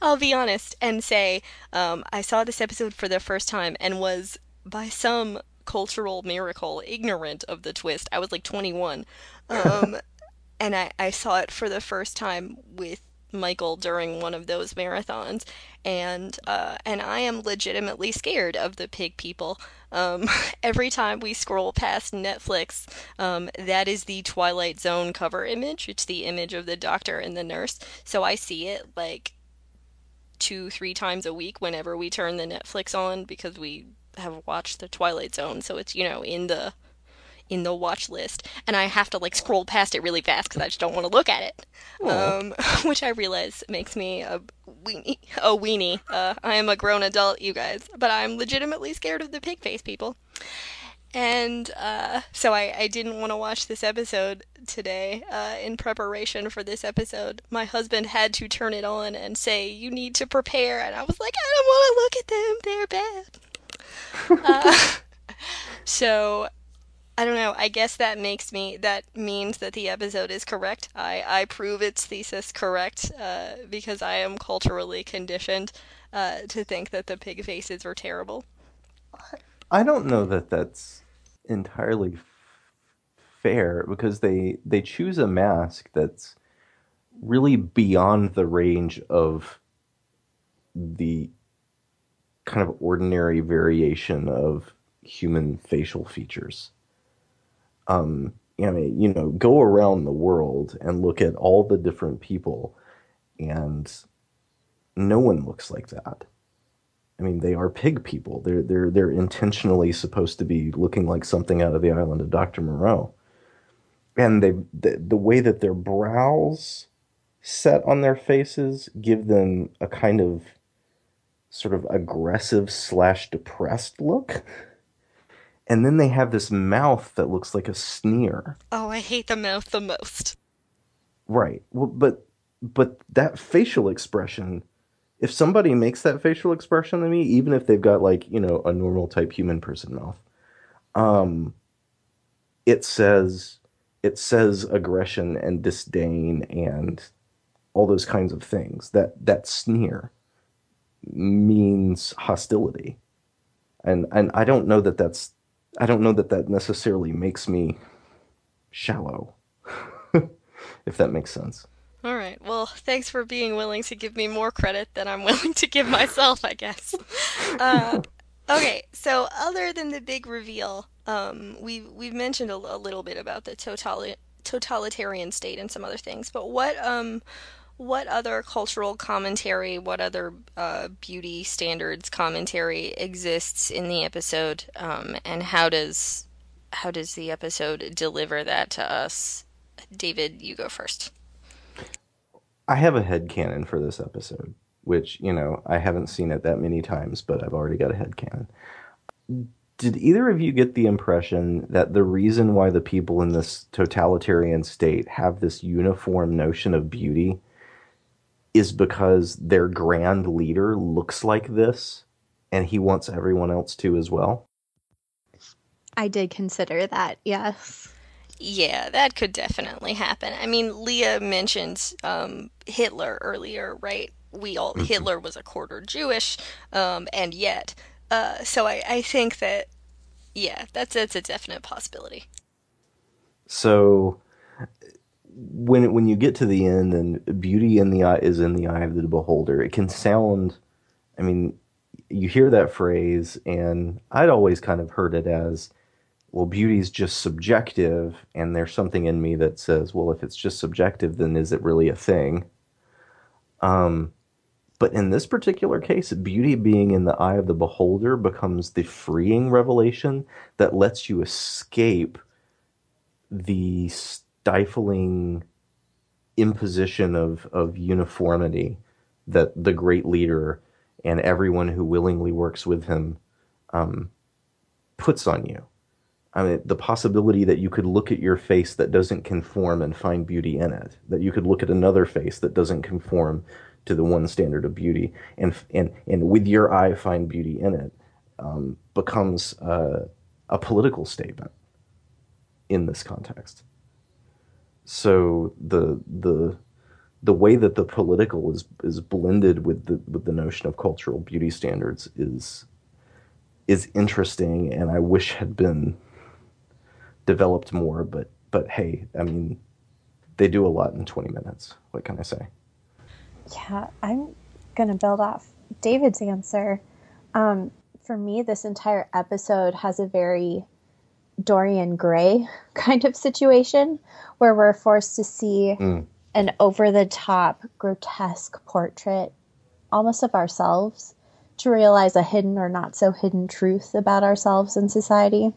I'll be honest and say um, I saw this episode for the first time and was by some cultural miracle ignorant of the twist. I was like 21. Um, and I, I saw it for the first time with Michael during one of those marathons, and uh, and I am legitimately scared of the pig people. Um, every time we scroll past Netflix, um, that is the Twilight Zone cover image. It's the image of the doctor and the nurse. So I see it like two, three times a week whenever we turn the Netflix on because we have watched the Twilight Zone. So it's you know in the in the watch list, and I have to like scroll past it really fast because I just don't want to look at it. Um, which I realize makes me a weenie. A weenie. Uh, I am a grown adult, you guys, but I'm legitimately scared of the pig face people. And uh, so I, I didn't want to watch this episode today uh, in preparation for this episode. My husband had to turn it on and say, You need to prepare. And I was like, I don't want to look at them. They're bad. uh, so I don't know. I guess that makes me that means that the episode is correct. I I prove its thesis correct uh, because I am culturally conditioned uh, to think that the pig faces were terrible. I don't know that that's entirely f- fair because they they choose a mask that's really beyond the range of the kind of ordinary variation of human facial features um, I mean, you know, go around the world and look at all the different people, and no one looks like that. I mean, they are pig people. They're they're they're intentionally supposed to be looking like something out of the island of Doctor Moreau, and they the, the way that their brows set on their faces give them a kind of sort of aggressive slash depressed look and then they have this mouth that looks like a sneer. Oh, I hate the mouth the most. Right. Well, but but that facial expression, if somebody makes that facial expression to me, even if they've got like you know a normal type human person mouth, um, it says it says aggression and disdain and all those kinds of things. That that sneer means hostility, and and I don't know that that's I don't know that that necessarily makes me shallow, if that makes sense. All right. Well, thanks for being willing to give me more credit than I'm willing to give myself, I guess. Uh, okay. So, other than the big reveal, um, we've we've mentioned a, a little bit about the totali- totalitarian state and some other things, but what um what other cultural commentary, what other uh, beauty standards commentary exists in the episode, um, and how does how does the episode deliver that to us? David, you go first. I have a head canon for this episode, which you know I haven't seen it that many times, but I've already got a head canon. Did either of you get the impression that the reason why the people in this totalitarian state have this uniform notion of beauty is because their grand leader looks like this and he wants everyone else to as well? I did consider that, yes. Yeah, that could definitely happen. I mean, Leah mentioned um, Hitler earlier, right? We all mm-hmm. Hitler was a quarter Jewish, um, and yet, uh, so I, I think that, yeah, that's that's a definite possibility. So, when when you get to the end and beauty in the eye is in the eye of the beholder, it can sound. I mean, you hear that phrase, and I'd always kind of heard it as, well, beauty is just subjective, and there's something in me that says, well, if it's just subjective, then is it really a thing? Um, But in this particular case, beauty being in the eye of the beholder becomes the freeing revelation that lets you escape the stifling imposition of, of uniformity that the great leader and everyone who willingly works with him um, puts on you. I mean, the possibility that you could look at your face that doesn't conform and find beauty in it, that you could look at another face that doesn't conform to the one standard of beauty, and and and with your eye find beauty in it, um, becomes uh, a political statement in this context. So the the the way that the political is is blended with the with the notion of cultural beauty standards is is interesting, and I wish had been developed more. But but hey, I mean, they do a lot in twenty minutes. What can I say? Yeah, I'm going to build off David's answer. Um, for me, this entire episode has a very Dorian Gray kind of situation where we're forced to see mm. an over the top, grotesque portrait almost of ourselves to realize a hidden or not so hidden truth about ourselves and society.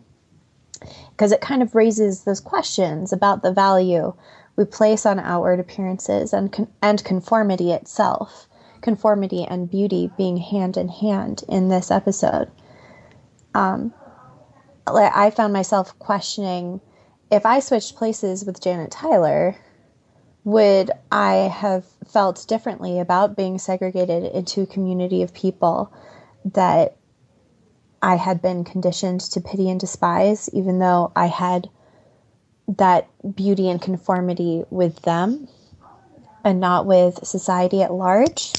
Because it kind of raises those questions about the value we place on outward appearances and, con- and conformity itself, conformity and beauty being hand in hand in this episode. Um, like I found myself questioning if I switched places with Janet Tyler, would I have felt differently about being segregated into a community of people that I had been conditioned to pity and despise, even though I had that beauty and conformity with them and not with society at large.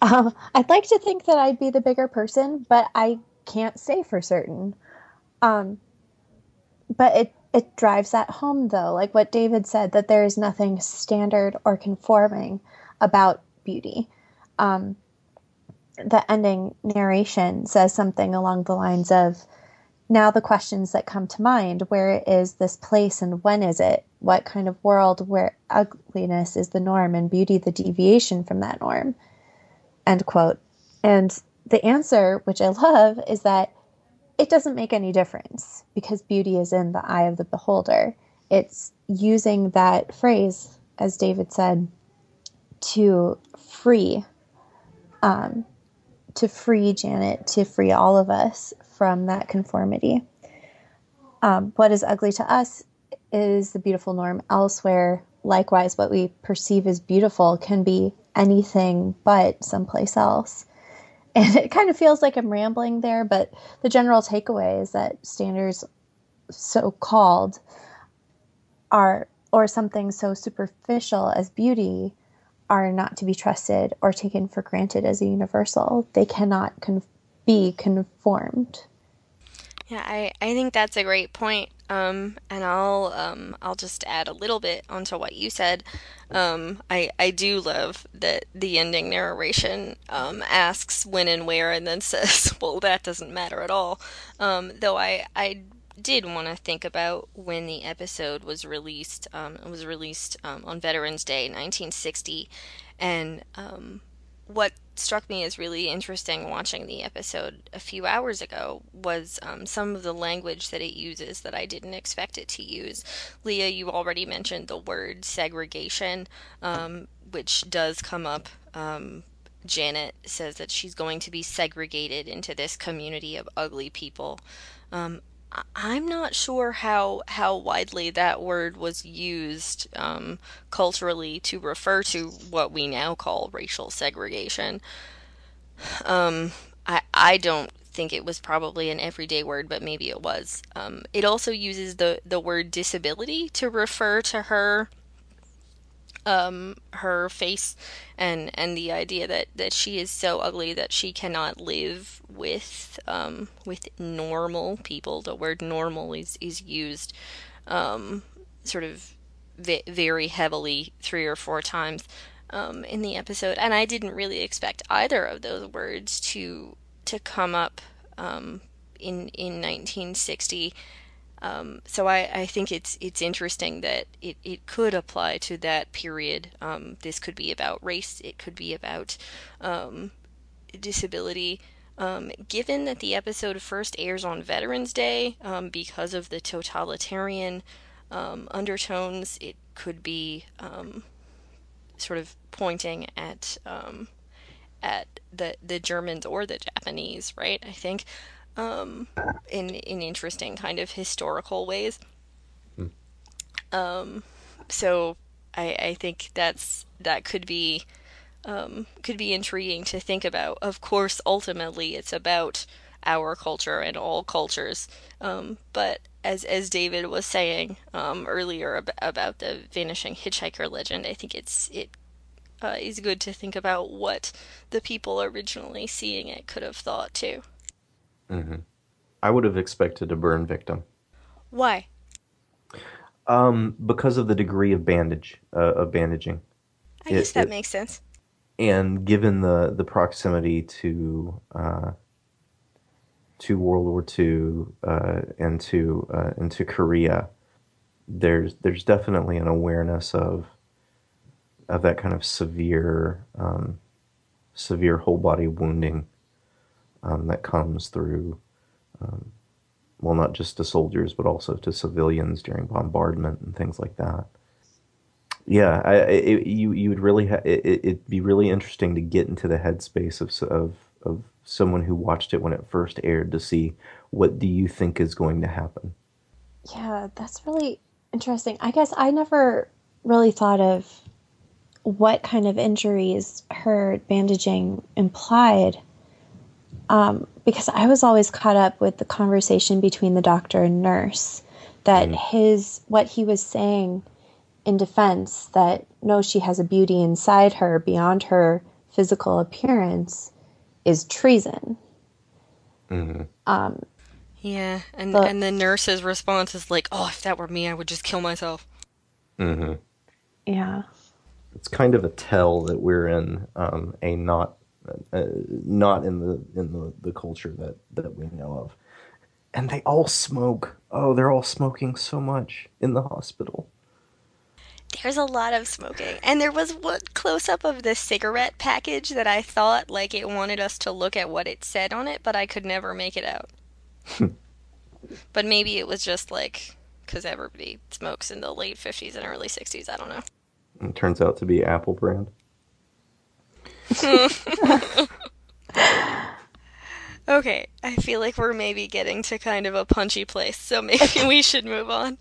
Um, I'd like to think that I'd be the bigger person, but I can't say for certain. Um, but it it drives that home though, like what David said, that there is nothing standard or conforming about beauty. Um, the ending narration says something along the lines of now the questions that come to mind where is this place and when is it? What kind of world where ugliness is the norm and beauty the deviation from that norm? End quote. And the answer which i love is that it doesn't make any difference because beauty is in the eye of the beholder it's using that phrase as david said to free um, to free janet to free all of us from that conformity. Um, what is ugly to us is the beautiful norm elsewhere. Likewise, what we perceive as beautiful can be anything but someplace else. And it kind of feels like I'm rambling there, but the general takeaway is that standards, so called, are, or something so superficial as beauty, are not to be trusted or taken for granted as a universal. They cannot con- be conformed. Yeah, I, I think that's a great point. Um, and I'll um, I'll just add a little bit onto what you said. Um, I I do love that the ending narration um, asks when and where, and then says, "Well, that doesn't matter at all." Um, though I I did want to think about when the episode was released. Um, it was released on Veterans Day, 1960, and what struck me as really interesting watching the episode a few hours ago was um, some of the language that it uses that I didn't expect it to use. Leah, you already mentioned the word segregation, um, which does come up. Um, Janet says that she's going to be segregated into this community of ugly people. Um, I'm not sure how how widely that word was used um, culturally to refer to what we now call racial segregation. Um, I I don't think it was probably an everyday word, but maybe it was. Um, it also uses the the word disability to refer to her um, her face and and the idea that, that she is so ugly that she cannot live with um, with normal people. The word normal is is used um, sort of vi- very heavily three or four times um, in the episode, and I didn't really expect either of those words to to come up um, in in 1960 Um, so I, I think it's it's interesting that it, it could apply to that period. Um, this could be about race. It could be about um, disability. Um, given that the episode first airs on Veterans Day, um, because of the totalitarian um, undertones, it could be sort of pointing at at the the Germans or the Japanese, right? I think um, in in interesting kind of historical ways. Mm. Um, so I I think that's that could be um, could be intriguing to think about. Of course, ultimately, it's about our culture and all cultures. Um, but as as David was saying um, earlier ab- about the vanishing hitchhiker legend, I think it's it uh, is good to think about what the people originally seeing it could have thought too. Mm-hmm. I would have expected a burn victim. Why? Um, because of the degree of bandage uh, of bandaging. I it, guess that it, makes sense. And given the the proximity to uh, to World War II uh, and to uh, and to Korea, there's there's definitely an awareness of of that kind of severe um, severe whole body wounding um, that comes through, um, well, not just to soldiers, but also to civilians during bombardment and things like that. Yeah, I, it, you you would really ha- it, it'd be really interesting to get into the headspace of of of someone who watched it when it first aired to see what do you think is going to happen. Yeah, that's really interesting. I guess I never really thought of what kind of injuries her bandaging implied um, because I was always caught up with the conversation between the doctor and nurse that mm. his what he was saying in defense that no she has a beauty inside her beyond her physical appearance is treason mm-hmm. um, yeah and but, and the nurse's response is like oh if that were me i would just kill myself mm-hmm. yeah it's kind of a tell that we're in um, a not uh, not in the in the, the culture that that we know of. And they all smoke. Oh, they're all smoking so much in the hospital. There's a lot of smoking. And there was one close up of the cigarette package that I thought like it wanted us to look at what it said on it, but I could never make it out. but maybe it was just like because everybody smokes in the late 50s and early 60s. I don't know. It turns out to be Apple brand. okay, I feel like we're maybe getting to kind of a punchy place, so maybe we should move on.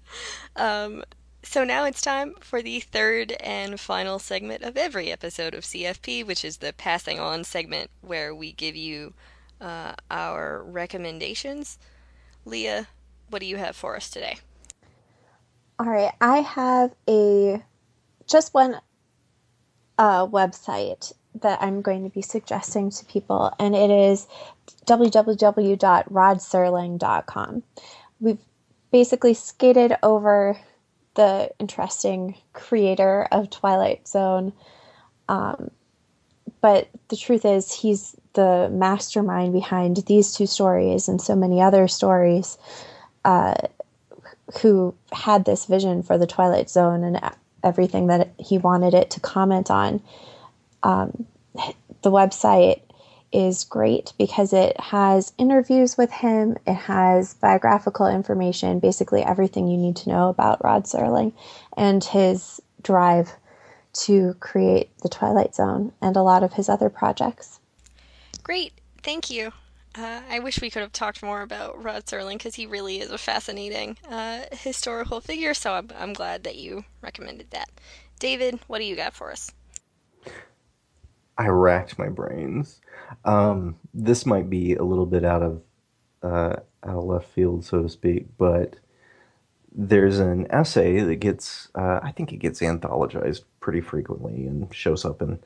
Um, so now it's time for the third and final segment of every episode of CFP, which is the passing on segment where we give you uh, our recommendations. Leah, what do you have for us today? All right, I have a just one uh, website that I'm going to be suggesting to people, and it is www.rodserling.com. We've basically skated over the interesting creator of Twilight Zone. Um, but the truth is, he's the mastermind behind these two stories and so many other stories uh, who had this vision for the Twilight Zone and everything that he wanted it to comment on. Um, the website is great because it has interviews with him, it has biographical information, basically everything you need to know about Rod Serling and his drive to create the Twilight Zone and a lot of his other projects. Great, thank you. Uh, I wish we could have talked more about Rod Serling because he really is a fascinating uh, historical figure, so I'm, I'm glad that you recommended that. David, what do you got for us? I racked my brains. Um, this might be a little bit out of uh, out of left field, so to speak, but there's an essay that gets uh, I think it gets anthologized pretty frequently and shows up in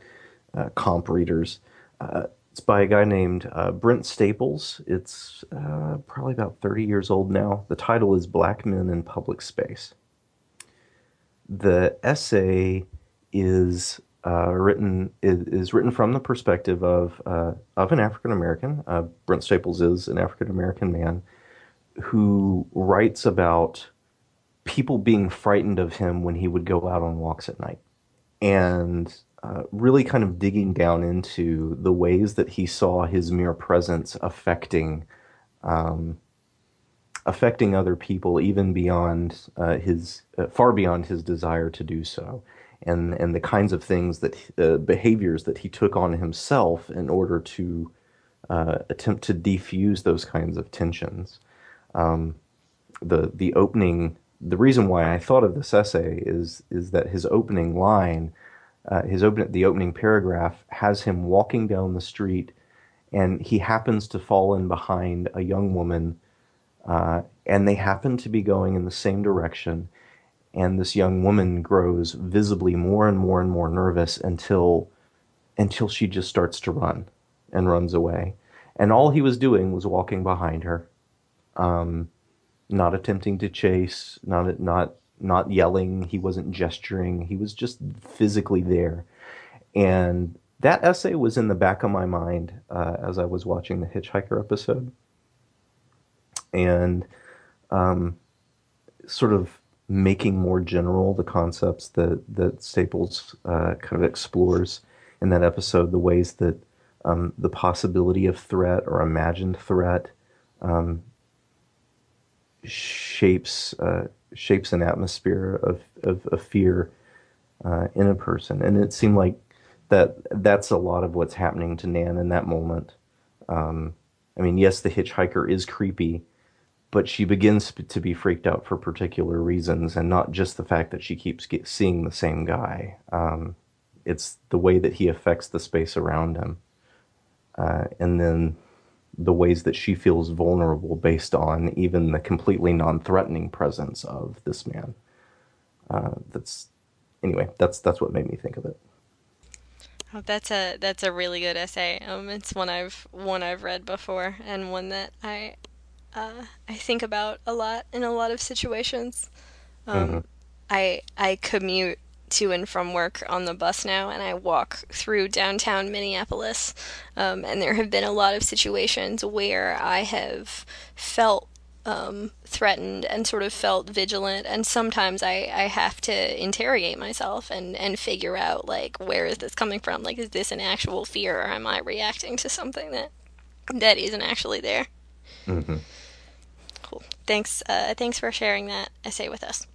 uh, comp readers. Uh, it's by a guy named uh, Brent Staples. It's uh, probably about 30 years old now. The title is Black Men in Public Space. The essay is uh, written is, is, written from the perspective of uh, of an African American. Uh, Brent Staples is an African American man who writes about people being frightened of him when he would go out on walks at night, and uh, really kind of digging down into the ways that he saw his mere presence affecting um, affecting other people, even beyond uh, his uh, far beyond his desire to do so, and and the kinds of things that uh, behaviors that he took on himself in order to uh, attempt to defuse those kinds of tensions. Um, the the opening the reason why I thought of this essay is is that his opening line, uh, his open the opening paragraph has him walking down the street, and he happens to fall in behind a young woman, uh, and they happen to be going in the same direction, and this young woman grows visibly more and more and more nervous until until she just starts to run and runs away, and all he was doing was walking behind her. Um, not attempting to chase, not not not yelling. He wasn't gesturing. He was just physically there. And that essay was in the back of my mind uh, as I was watching the Hitchhiker episode, and um, sort of making more general the concepts that that Staples uh, kind of explores in that episode, the ways that um, the possibility of threat or imagined threat um, shapes uh, shapes an atmosphere of of, of fear uh, in a person, and it seemed like that that's a lot of what's happening to Nan in that moment. Um, I mean, yes, the hitchhiker is creepy, but she begins to be freaked out for particular reasons, and not just the fact that she keeps seeing the same guy. Um, it's the way that he affects the space around him, uh, and then the ways that she feels vulnerable based on even the completely non-threatening presence of this man. Uh, that's anyway. That's that's what made me think of it. Oh, that's a that's a really good essay. Um, it's one I've one I've read before, and one that I uh, I think about a lot in a lot of situations. Um, mm-hmm. I I commute to and from work on the bus now, and I walk through downtown Minneapolis. Um, and there have been a lot of situations where I have felt um, threatened and sort of felt vigilant. And sometimes I, I have to interrogate myself and, and figure out, like, where is this coming from? Like, is this an actual fear, or am I reacting to something that that isn't actually there? Mm-hmm. Thanks. Uh, thanks for sharing that essay with us.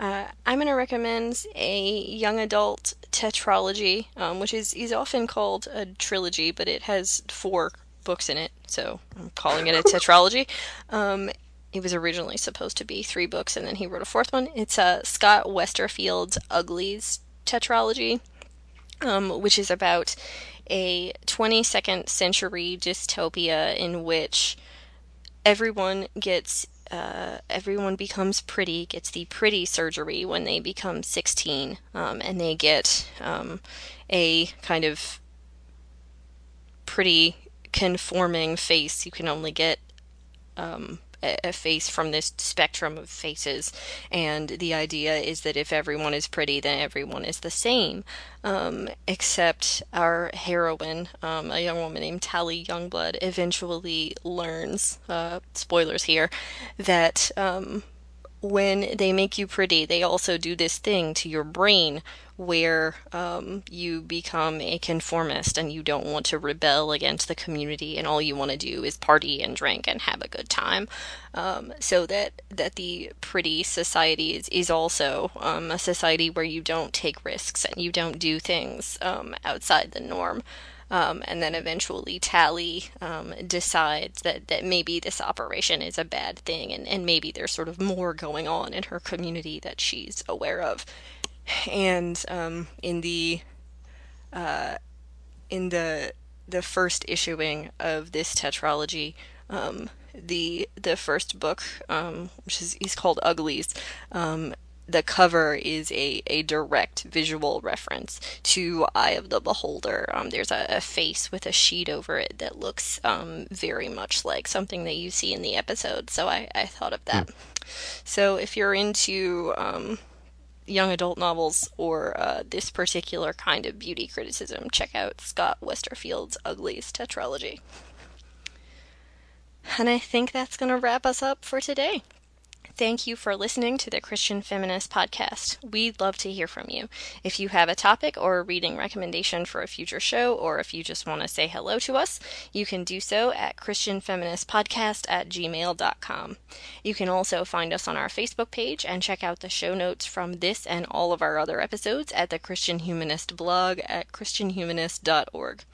Uh, I'm going to recommend a young adult tetralogy, um, which is, is often called a trilogy, but it has four books in it, so I'm calling it a tetralogy. Um, it was originally supposed to be three books, and then he wrote a fourth one. It's uh, Scott Westerfeld's Uglies tetralogy, um, which is about a 22nd century dystopia in which everyone gets uh, everyone becomes pretty, gets the pretty surgery when they become 16, um, and they get um, a kind of pretty conforming face. You can only get um, a face from this spectrum of faces, and the idea is that if everyone is pretty, then everyone is the same. Um, except our heroine, um, a young woman named Tally Youngblood, eventually learns, uh, spoilers here, that um, when they make you pretty, they also do this thing to your brain where um, you become a conformist and you don't want to rebel against the community and all you want to do is party and drink and have a good time. Um, so that that the pretty society is, is also um, a society where you don't take risks and you don't do things um, outside the norm. Um, and then eventually Tally um, decides that, that maybe this operation is a bad thing and, and maybe there's sort of more going on in her community that she's aware of and um, in the uh, in the the first issuing of this tetralogy, um, the the first book, um, which is is called Uglies. Um, the cover is a, a direct visual reference to Eye of the Beholder. Um, there's a, a, face with a sheet over it that looks um, very much like something that you see in the episode. So I, I thought of that. Mm. So if you're into um, young adult novels or uh, this particular kind of beauty criticism, check out Scott Westerfeld's Uglies tetralogy. And I think that's going to wrap us up for today. Thank you for listening to the Christian Feminist Podcast. We'd love to hear from you. If you have a topic or a reading recommendation for a future show, or if you just want to say hello to us, you can do so at ChristianFeministPodcast at gmail.com. You can also find us on our Facebook page and check out the show notes from this and all of our other episodes at the Christian Humanist blog at ChristianHumanist.org.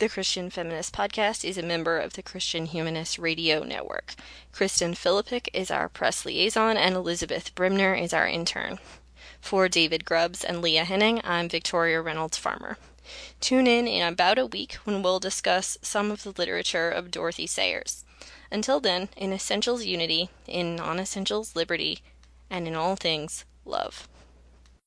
The Christian Feminist Podcast is a member of the Christian Humanist Radio Network. Kristen Philippic is our press liaison, and Elizabeth Brimner is our intern. For David Grubbs and Leah Henning, I'm Victoria Reynolds Farmer. Tune in in about a week when we'll discuss some of the literature of Dorothy Sayers. Until then, in essentials unity, in non essentials liberty, and in all things love.